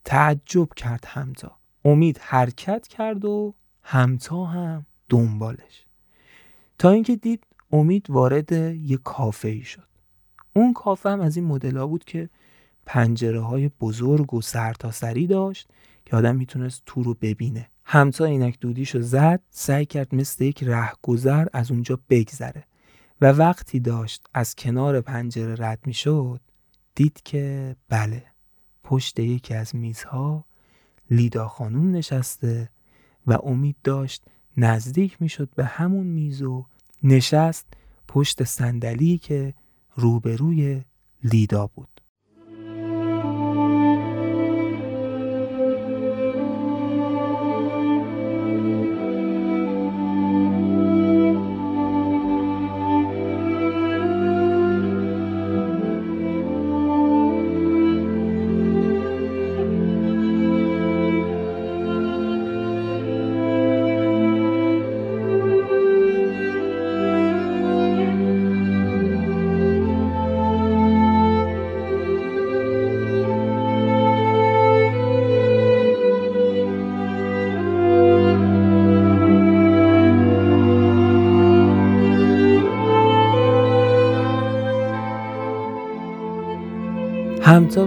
تعجب کرد همتا. امید حرکت کرد و همتا هم دنبالش. تا اینکه دید امید وارد یه کافه ای شد. اون کافه هم از این مدل بود که پنجره های بزرگ و سرتاسری داشت که آدم می‌تونست تو رو ببینه. همتا اینک دودیشو زد سعی کرد مثل یک رهگذر از اونجا بگذره و وقتی داشت از کنار پنجره رد می‌شد دید که بله پشت یکی از میزها لیدا خانوم نشسته و امید داشت نزدیک می‌شد به همون میز و نشست پشت صندلی که روبروی لیدا بود.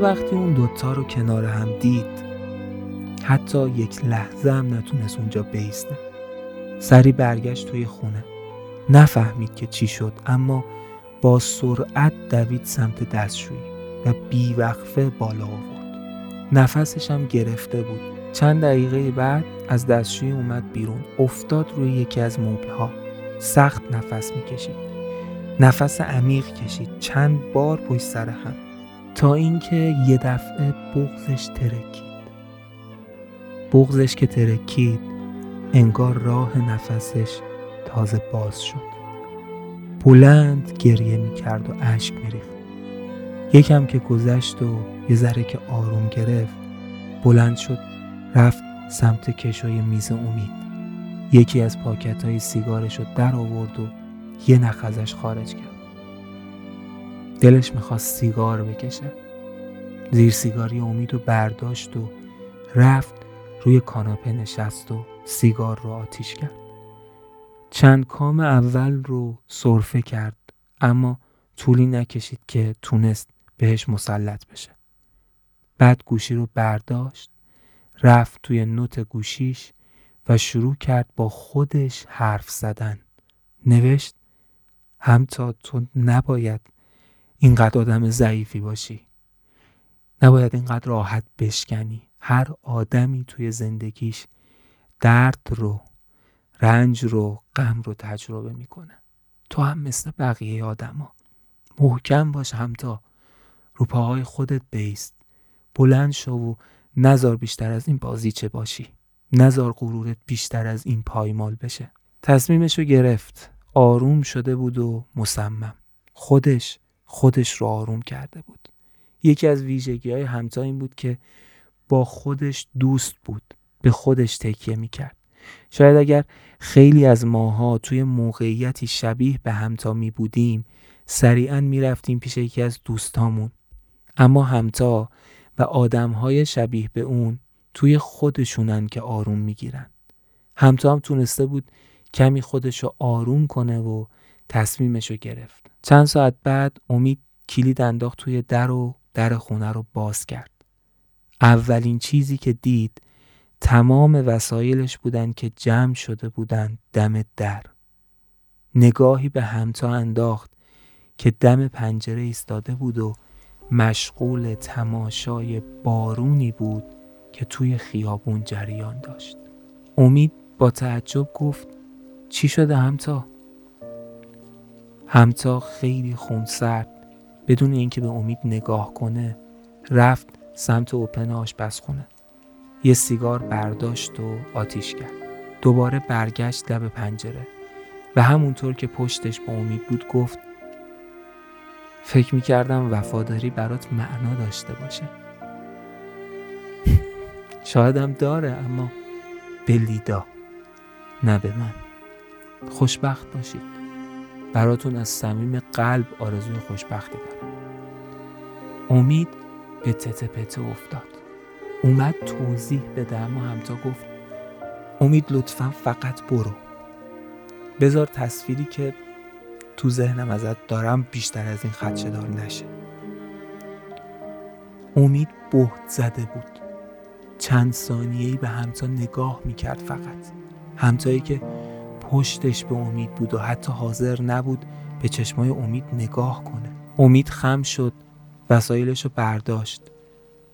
وقتی اون دوتا رو کنار هم دید حتی یک لحظه هم نتونست اونجا بیسته. سری برگشت توی خونه. نفهمید که چی شد اما با سرعت دوید سمت دستشویی و بیوقفه بالا آورد. نفسش هم گرفته بود. چند دقیقه بعد از دستشویی اومد بیرون. افتاد روی یکی از مبلها. سخت نفس می‌کشید. نفس عمیق کشید. چند بار پشت سر هم. تا اینکه یه دفعه بغزش ترکید. بغزش که ترکید انگار راه نفسش تازه باز شد. بلند گریه می‌کرد و اشک میریخت. یکم که گذشت و یه ذره که آروم گرفت بلند شد رفت سمت کشوی میز امید. یکی از پاکت های سیگارش رو در آورد و یه نخ ازش خارج کرد. دلش می‌خواست سیگار بکشه. زیر سیگاری امید رو برداشت و رفت روی کاناپه نشست و سیگار رو آتیش کرد. چند کام اول رو صرفه کرد اما طولی نکشید که تونست بهش مسلط بشه. بعد گوشی رو برداشت رفت توی نوت گوشیش و شروع کرد با خودش حرف زدن. نوشت همتا تو نباید اینقدر آدم ضعیفی باشی. نباید اینقدر راحت بشکنی. هر آدمی توی زندگیش درد رو رنج رو غم رو تجربه می‌کنه. تو هم مثل بقیه آدما. محکم باش همتا. رو پاهای خودت بیست. بلند شو و نزار بیشتر از این بازیچه باشی. نزار غرورت بیشتر از این پایمال بشه. تصمیمش گرفت. آروم شده بود و مصمم. خودش خودش رو آروم کرده بود. یکی از ویژگی های همتا این بود که با خودش دوست بود به خودش تکیه می‌کرد. شاید اگر خیلی از ماها توی موقعیتی شبیه به همتا می بودیم سریعا می رفتیم پیش یکی از دوستامون. اما همتا و آدمهای شبیه به اون توی خودشونن که آروم می‌گیرن. همتا هم تونسته بود کمی خودشو آروم کنه و تصمیمشو گرفت. چند ساعت بعد امید کلید انداخت توی در و در خونه رو باز کرد. اولین چیزی که دید تمام وسایلش بودن که جمع شده بودن دم در. نگاهی به همتا انداخت که دم پنجره ایستاده بود و مشغول تماشای بارونی بود که توی خیابون جریان داشت. امید با تعجب گفت چی شده همتا؟ همتا خیلی خونسرد بدون اینکه به امید نگاه کنه رفت سمت اوپن آشپزخونه یه سیگار برداشت و آتیش کرد. دوباره برگشت لب پنجره. و همونطور که پشتش با امید بود گفت فکر می‌کردم وفاداری برات معنا داشته باشه. شایدم داره اما به لیدا نه به من. خوشبخت باشید. براتون از صمیم قلب آرزوی خوشبختی دارم. امید به تته پته افتاد. اومد توضیح بده اما همتا گفت امید لطفا فقط برو. بذار تصویری که تو ذهنم ازت دارم بیشتر از این خدشه دار نشه. امید بهت زده بود. چند ثانیه‌ای به همتا نگاه می‌کرد فقط. همتایی که پشتش به امید بود و حتی حاضر نبود به چشمای امید نگاه کنه. امید خم شد وسایلش رو برداشت.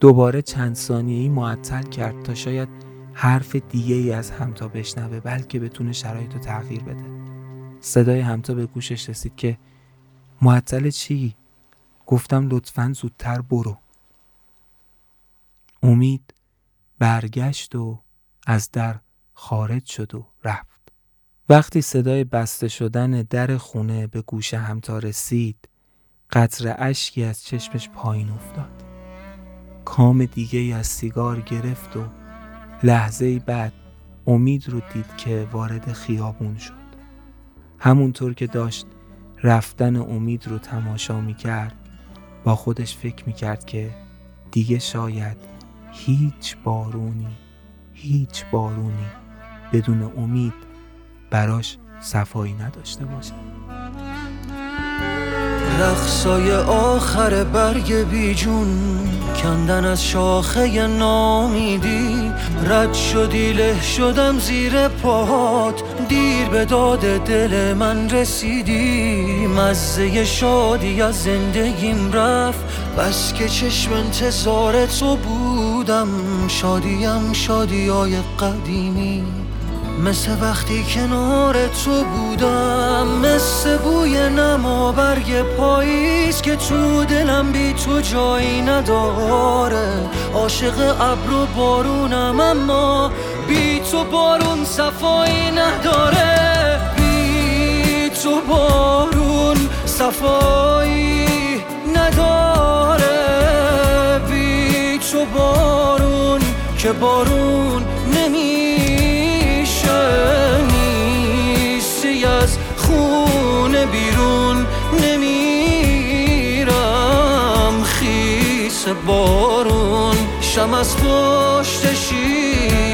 دوباره چند ثانیه‌ای معطل کرد تا شاید حرف دیگه ای از همتا بشنوه بلکه بتونه شرایط رو تغییر بده. صدای همتا به گوشش رسید که معطل چی؟ گفتم لطفا زودتر برو. امید برگشت و از در خارج شد و رفت. وقتی صدای بسته شدن در خونه به گوش همتا رسید قطر اشکی از چشمش پایین افتاد. کام دیگه از سیگار گرفت و لحظه بعد امید رو دید که وارد خیابون شد. همونطور که داشت رفتن امید رو تماشا می کرد با خودش فکر می کرد که دیگه شاید هیچ بارونی هیچ بارونی بدون امید براش صفایی نداشته باشه.
رقصای آخر برگ بیجون کندن از شاخه نامیدی. رد شدی له شدم زیر پاهات. دیر به داد دل من رسیدی. مزه شادی از زندگیم رفت. بس که چشم انتظار تو بودم. شادیم شادی های قدیمی. مثل وقتی کنار تو بودم مثل بوی نما برگ پاییز که تو دلم بی تو جایی نداره. عاشق ابر و بارونم اما بی تو بارون صفایی نداره. بی تو بارون صفایی نداره. بی تو بارون که بارون نمیشه بارون شم از پشت شیشه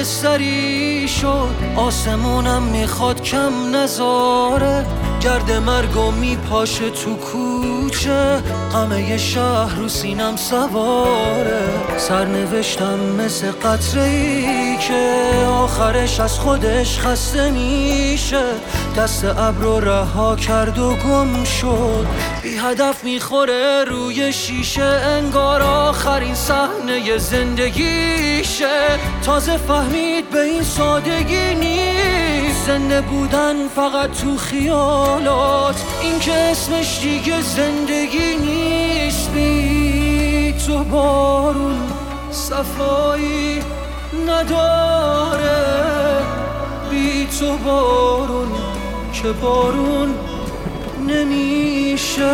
خاکستری شد آسمونم می‌خواد کم نذاره گرد مرگو میپاشه تو کوچه. همه شهر رو سینم سواره. سرنوشتم مثل قطره ای که آخرش از خودش خسته میشه. دست ابر رو رها کرد و گم شد. بی هدف می‌خوره روی شیشه انگار آخرین صحنه زندگیشه. تازه فهمید به این سادگی نیست. زنده بودن فقط تو خیالات. این که اسمش دیگه زندگی نیست. بی تو بارون صفایی نداره. بی تو بارون که بارون نمیشه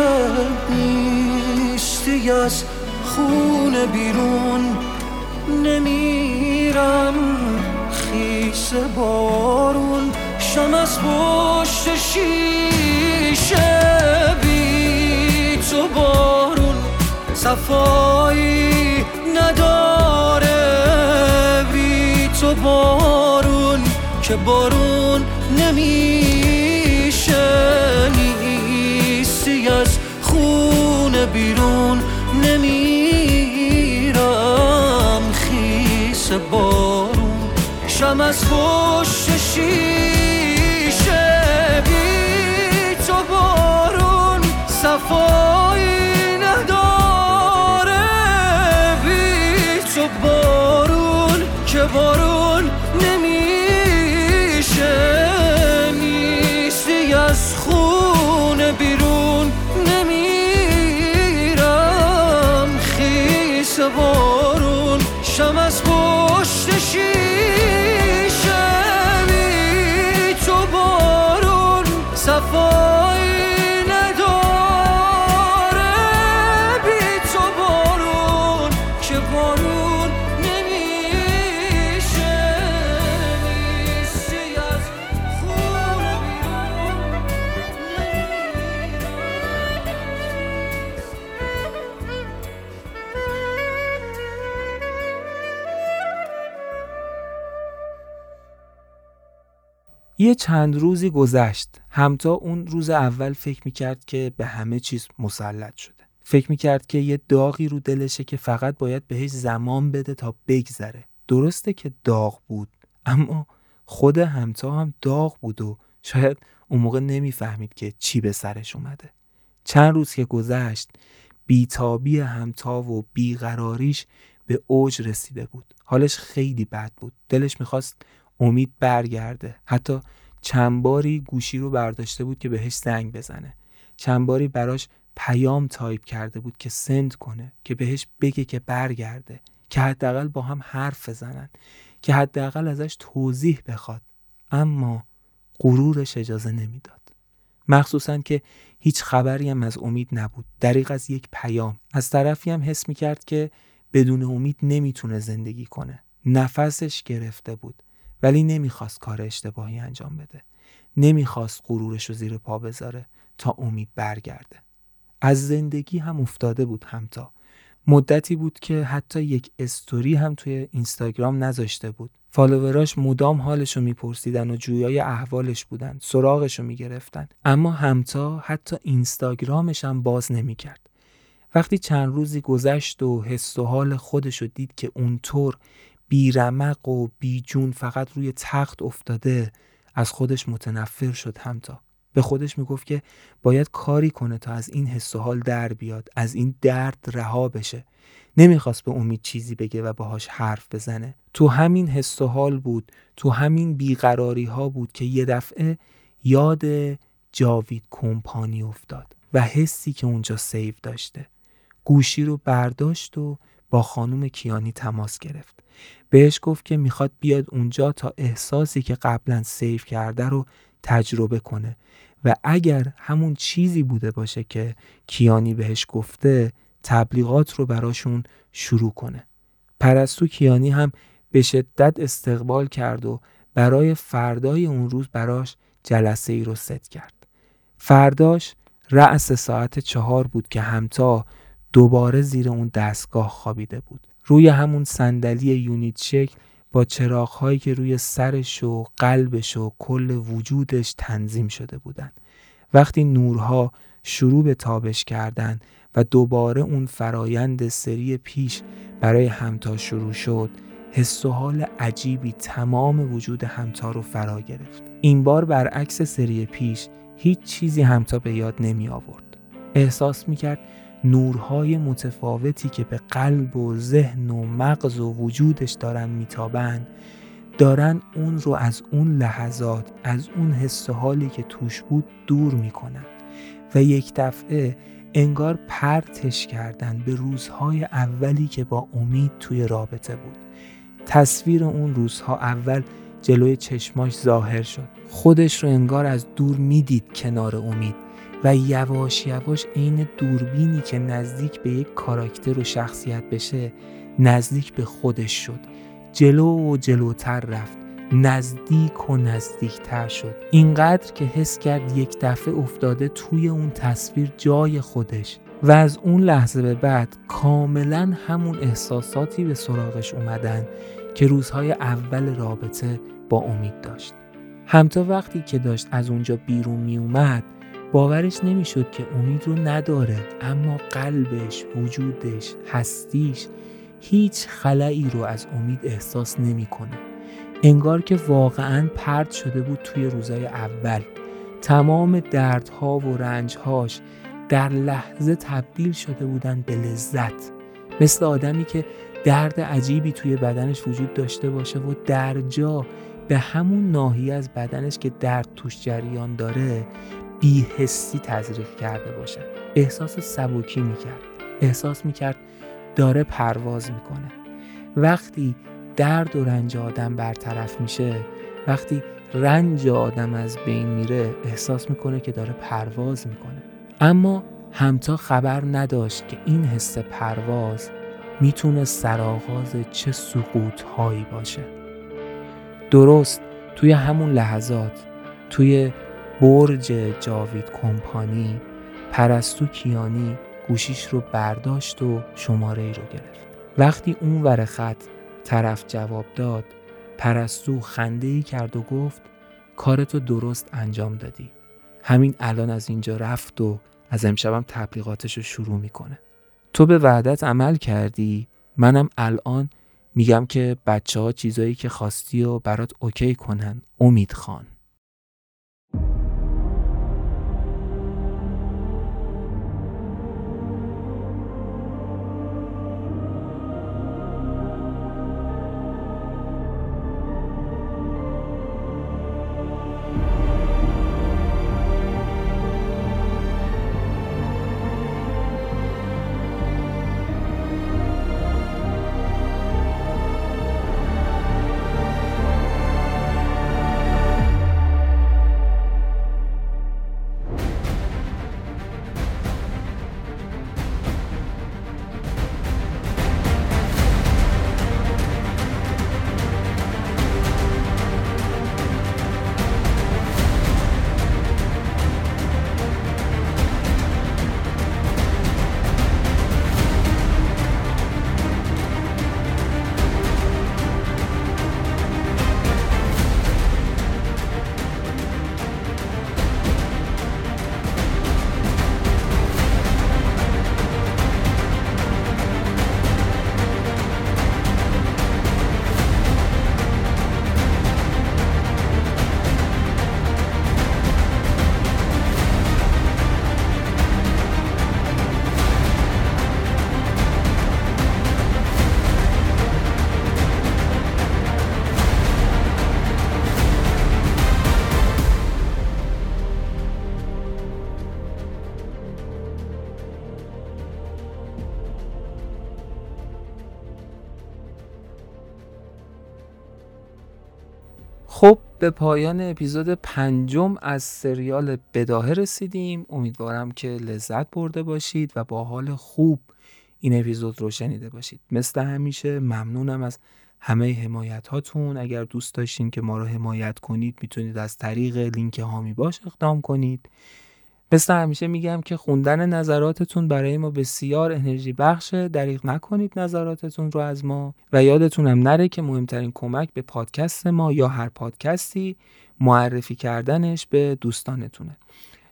نیستی از خونه بیرون. نمیرم خیس بارون شم از پشت شیشه. بی تو بارون صفایی نداره. بی تو بارون که بارون نمیشه. بارون شم از پشت شیشه بی تو بارون صفایی نداره. بی تو بارون که بارون نمیشه. نیستی از خونه بیرون. نمیرم. خیس بارون پشت
یه چند روزی گذشت. همتا اون روز اول فکر می‌کرد که به همه چیز مسلط شده. فکر می‌کرد که یه داغی رو دلشه که فقط باید بهش زمان بده تا بگذره. درسته که داغ بود اما خود همتا هم داغ بود و شاید اون موقع نمی‌فهمید که چی به سرش اومده. چند روز که گذشت بیتابی همتا و بیقراریش به اوج رسیده بود. حالش خیلی بد بود. دلش می‌خواست امید برگرده. حتی چند باری گوشی رو برداشته بود که بهش زنگ بزنه. چند باری براش پیام تایپ کرده بود که send کنه که بهش بگه که برگرده که حداقل با هم حرف بزنن که حداقل ازش توضیح بخواد. اما غرورش اجازه نمی‌داد. مخصوصا که هیچ خبری هم از امید نبود. دریغ از یک پیام. از طرفی هم حس می‌کرد که بدون امید نمی‌تونه زندگی کنه. نفسش گرفته بود. ولی نمی‌خواست کار اشتباهی انجام بده. نمی‌خواست غرورش رو زیر پا بذاره تا امید برگرده. از زندگی هم افتاده بود همتا. مدتی بود که حتی یک استوری هم توی اینستاگرام نذاشته بود. فالووراش مدام حالش رو میپرسیدن و جویای احوالش بودن سراغش رو می‌گرفتن. اما همتا حتی اینستاگرامش هم باز نمی‌کرد. وقتی چند روزی گذشت و حس و حال خودش رو دید که اونطور بیرمق و بیجون فقط روی تخت افتاده از خودش متنفر شد همتا. به خودش می‌گفت که باید کاری کنه تا از این حس و حال در بیاد از این درد رها بشه. نمی‌خواست به امید چیزی بگه و باهاش حرف بزنه. تو همین حس و حال بود تو همین بیقراری ها بود که یه دفعه یاد جاوید کمپانی افتاد و حسی که اونجا save داشته. گوشی رو برداشت و با خانم کیانی تماس گرفت. بهش گفت که می‌خواد بیاد اونجا تا احساسی که قبلا save کرده رو تجربه کنه و اگر همون چیزی بوده باشه که کیانی بهش گفته تبلیغات رو براشون شروع کنه. پرستو کیانی هم به شدت استقبال کرد و برای فردای اون روز براش جلسه ای رو ست کرد. فرداش رأس ساعت چهار بود که همتا دوباره زیر اون دستگاه خوابیده بود. روی همون صندلی یونیت شکل با چراغهایی که روی سرش و قلبش و کل وجودش تنظیم شده بودند. وقتی نورها شروع به تابش کردند و دوباره اون فرایند سری پیش برای همتا شروع شد حس و حال عجیبی تمام وجود همتا رو فرا گرفت. این بار برعکس سری پیش هیچ چیزی همتا به یاد نمی آورد. احساس می کرد نورهای متفاوتی که به قلب و ذهن و مغز و وجودش دارن میتابند دارن اون رو از اون لحظات از اون حس حالی که توش بود دور می‌کنن و یک دفعه انگار پرتش کردن به روزهای اولی که با امید توی رابطه بود. تصویر اون روزها اول جلوی چشماش ظاهر شد. خودش رو انگار از دور می‌دید کنار امید. و یواش یواش عین دوربینی که نزدیک به یک کاراکتر و شخصیت بشه نزدیک به خودش شد. جلو و جلوتر رفت. نزدیک و نزدیکتر شد. اینقدر که حس کرد یک دفعه افتاده توی اون تصویر جای خودش و از اون لحظه به بعد کاملا همون احساساتی به سراغش اومدن که روزهای اول رابطه با امید داشت. همتا وقتی که داشت از اونجا بیرون می اومد باورش نمی‌شد که امید رو نداره اما قلبش، وجودش، هستیش هیچ خلایی رو از امید احساس نمی‌کنه. انگار که واقعا پرد شده بود توی روزای اول تمام دردها و رنجهاش در لحظه تبدیل شده بودن به لذت مثل آدمی که درد عجیبی توی بدنش وجود داشته باشه و در جا به همون ناحیه از بدنش که درد توش جریان داره بیهستی تزریق کرده باشد احساس سبکی می‌کرد. احساس می‌کرد داره پرواز می‌کنه. وقتی درد و رنج آدم برطرف میشه وقتی رنج آدم از بین میره احساس می‌کنه که داره پرواز می‌کنه. اما همتا خبر نداشت که این حس پرواز می‌تونه سرآغاز چه سقوط هایی باشه. درست توی همون لحظات توی برج جاوید کمپانی پرستو کیانی گوشیش رو برداشت و شماره ای رو گرفت. وقتی اون ور خط طرف جواب داد پرستو خنده ای کرد و گفت کارتو درست انجام دادی. همین الان از اینجا رفت و از امشبم تبلیغاتش رو شروع می‌کنه. تو به وعدت عمل کردی؟ منم الان میگم که بچه ها چیزایی که خواستی و برات اوکی کنن. امید خان. به پایان اپیزود پنجم از سریال بداهه رسیدیم. امیدوارم که لذت برده باشید و با حال خوب این اپیزود رو شنیده باشید. مثل همیشه ممنونم از همه حمایت هاتون اگر دوست داشتین که ما رو حمایت کنید می‌تونید از طریق لینک هامی باش اقدام کنید. مثل همیشه میگم که خوندن نظراتتون برای ما بسیار انرژی بخشه. دریغ نکنید نظراتتون رو از ما. و یادتونم نره که مهمترین کمک به پادکست ما یا هر پادکستی معرفی کردنش به دوستانتونه.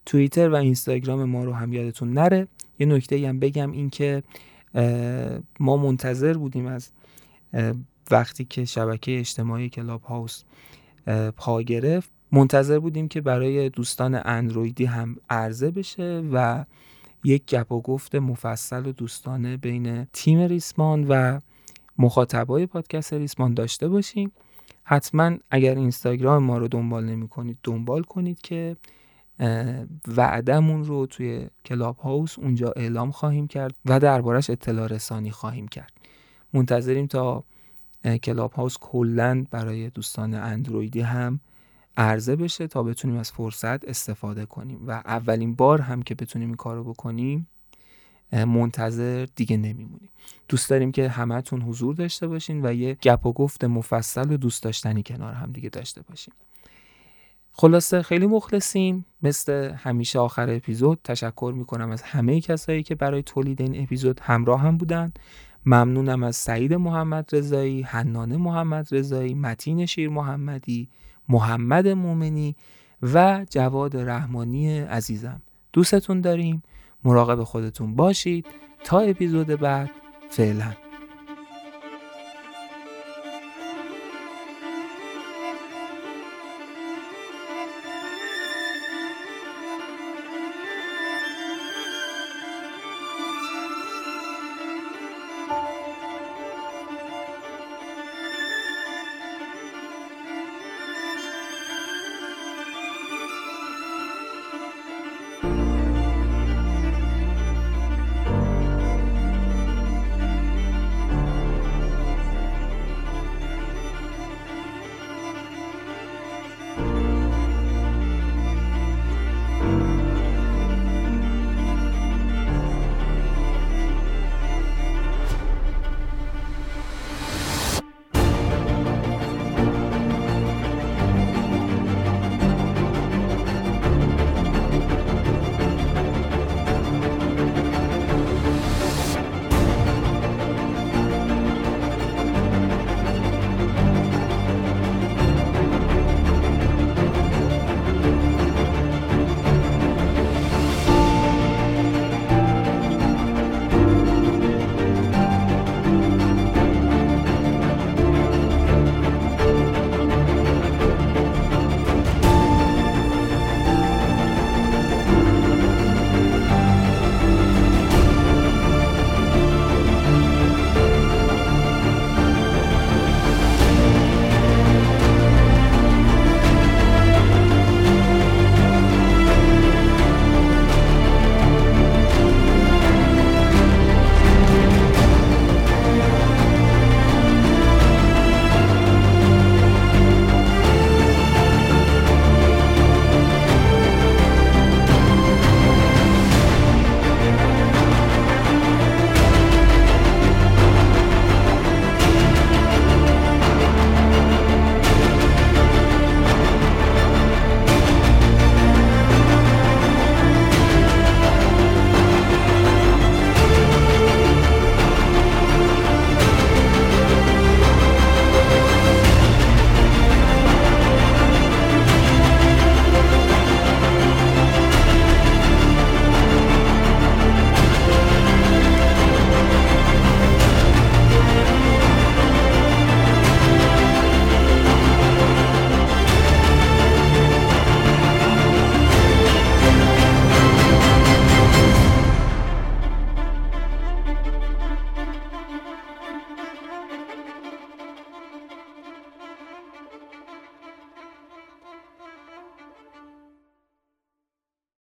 توییتر و اینستاگرام ما رو هم یادتون نره. یه نکته هم بگم این که ما منتظر بودیم از وقتی که شبکه اجتماعی کلاب هاوس پا گرفت. منتظر بودیم که برای دوستان اندرویدی هم عرضه بشه و یک گپ و گفت مفصل و دوستانه بین تیم ریسمان و مخاطبای پادکست ریسمان داشته باشیم. حتما اگر اینستاگرام ما رو دنبال نمی کنید دنبال کنید که وعدمون رو توی کلاب هاوس اونجا اعلام خواهیم کرد و دربارش اطلاع رسانی خواهیم کرد. منتظریم تا کلاب هاوس کلا برای دوستان اندرویدی هم عرضه بشه تا بتونیم از فرصت استفاده کنیم. و اولین بار هم که بتونیم این کارو بکنیم منتظر دیگه نمیمونیم. دوست داریم که همتون حضور داشته باشین و یه گپ و گفت مفصل و دوست داشتنی کنار هم دیگه داشته باشیم خلاصه خیلی مخلصیم. مثل همیشه آخر اپیزود تشکر می‌کنم از همه کسایی که برای تولید این اپیزود همراه هم بودن. ممنونم از سعید محمد رضایی، حنانه محمد رضایی، متین شیر محمدی، محمد مومنی و جواد رحمانی عزیزم. دوستتون داریم. مراقب خودتون باشید. تا اپیزود بعد فعلا.